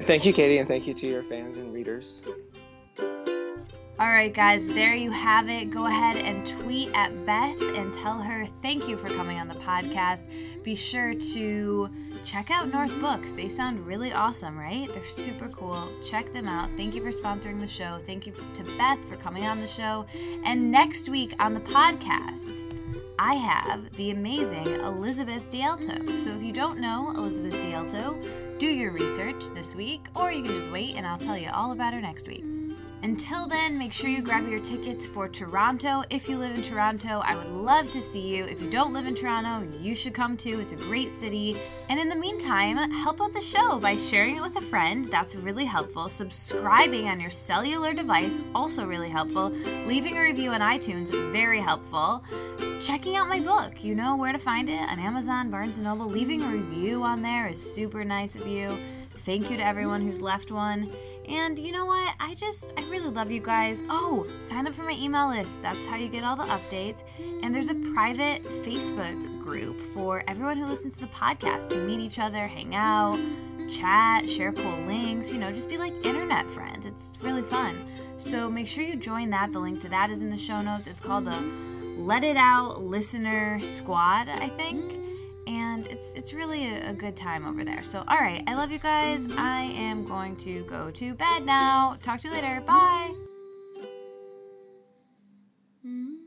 [SPEAKER 3] Thank you, Katie, and thank you to your fans and readers.
[SPEAKER 2] All right, guys, there you have it. Go ahead and tweet at Beth and tell her thank you for coming on the podcast. Be sure to check out North Books. They sound really awesome, right? They're super cool. Check them out. Thank you for sponsoring the show. Thank you to Beth for coming on the show. And next week on the podcast, I have the amazing Elizabeth DiAlto. So if you don't know Elizabeth DiAlto, do your research this week, or you can just wait and I'll tell you all about her next week. Until then, make sure you grab your tickets for Toronto. If you live in Toronto, I would love to see you. If you don't live in Toronto, you should come too. It's a great city. And in the meantime, help out the show by sharing it with a friend. That's really helpful. Subscribing on your cellular device, also really helpful. Leaving a review on iTunes, very helpful. Checking out my book, you know where to find it on Amazon, Barnes & Noble. Leaving a review on there is super nice of you. Thank you to everyone who's left one. And you know what? I just, I really love you guys. Oh, sign up for my email list. That's how you get all the updates. And there's a private Facebook group for everyone who listens to the podcast to meet each other, hang out, chat, share cool links, you know, just be like internet friends. It's really fun. So make sure you join that. The link to that is in the show notes. It's called the Let It Out Listener Squad, I think and it's it's really a, a good time over there. So all right, I love you guys. I am going to go to bed now. Talk to you later. Bye.
[SPEAKER 4] Mm-hmm.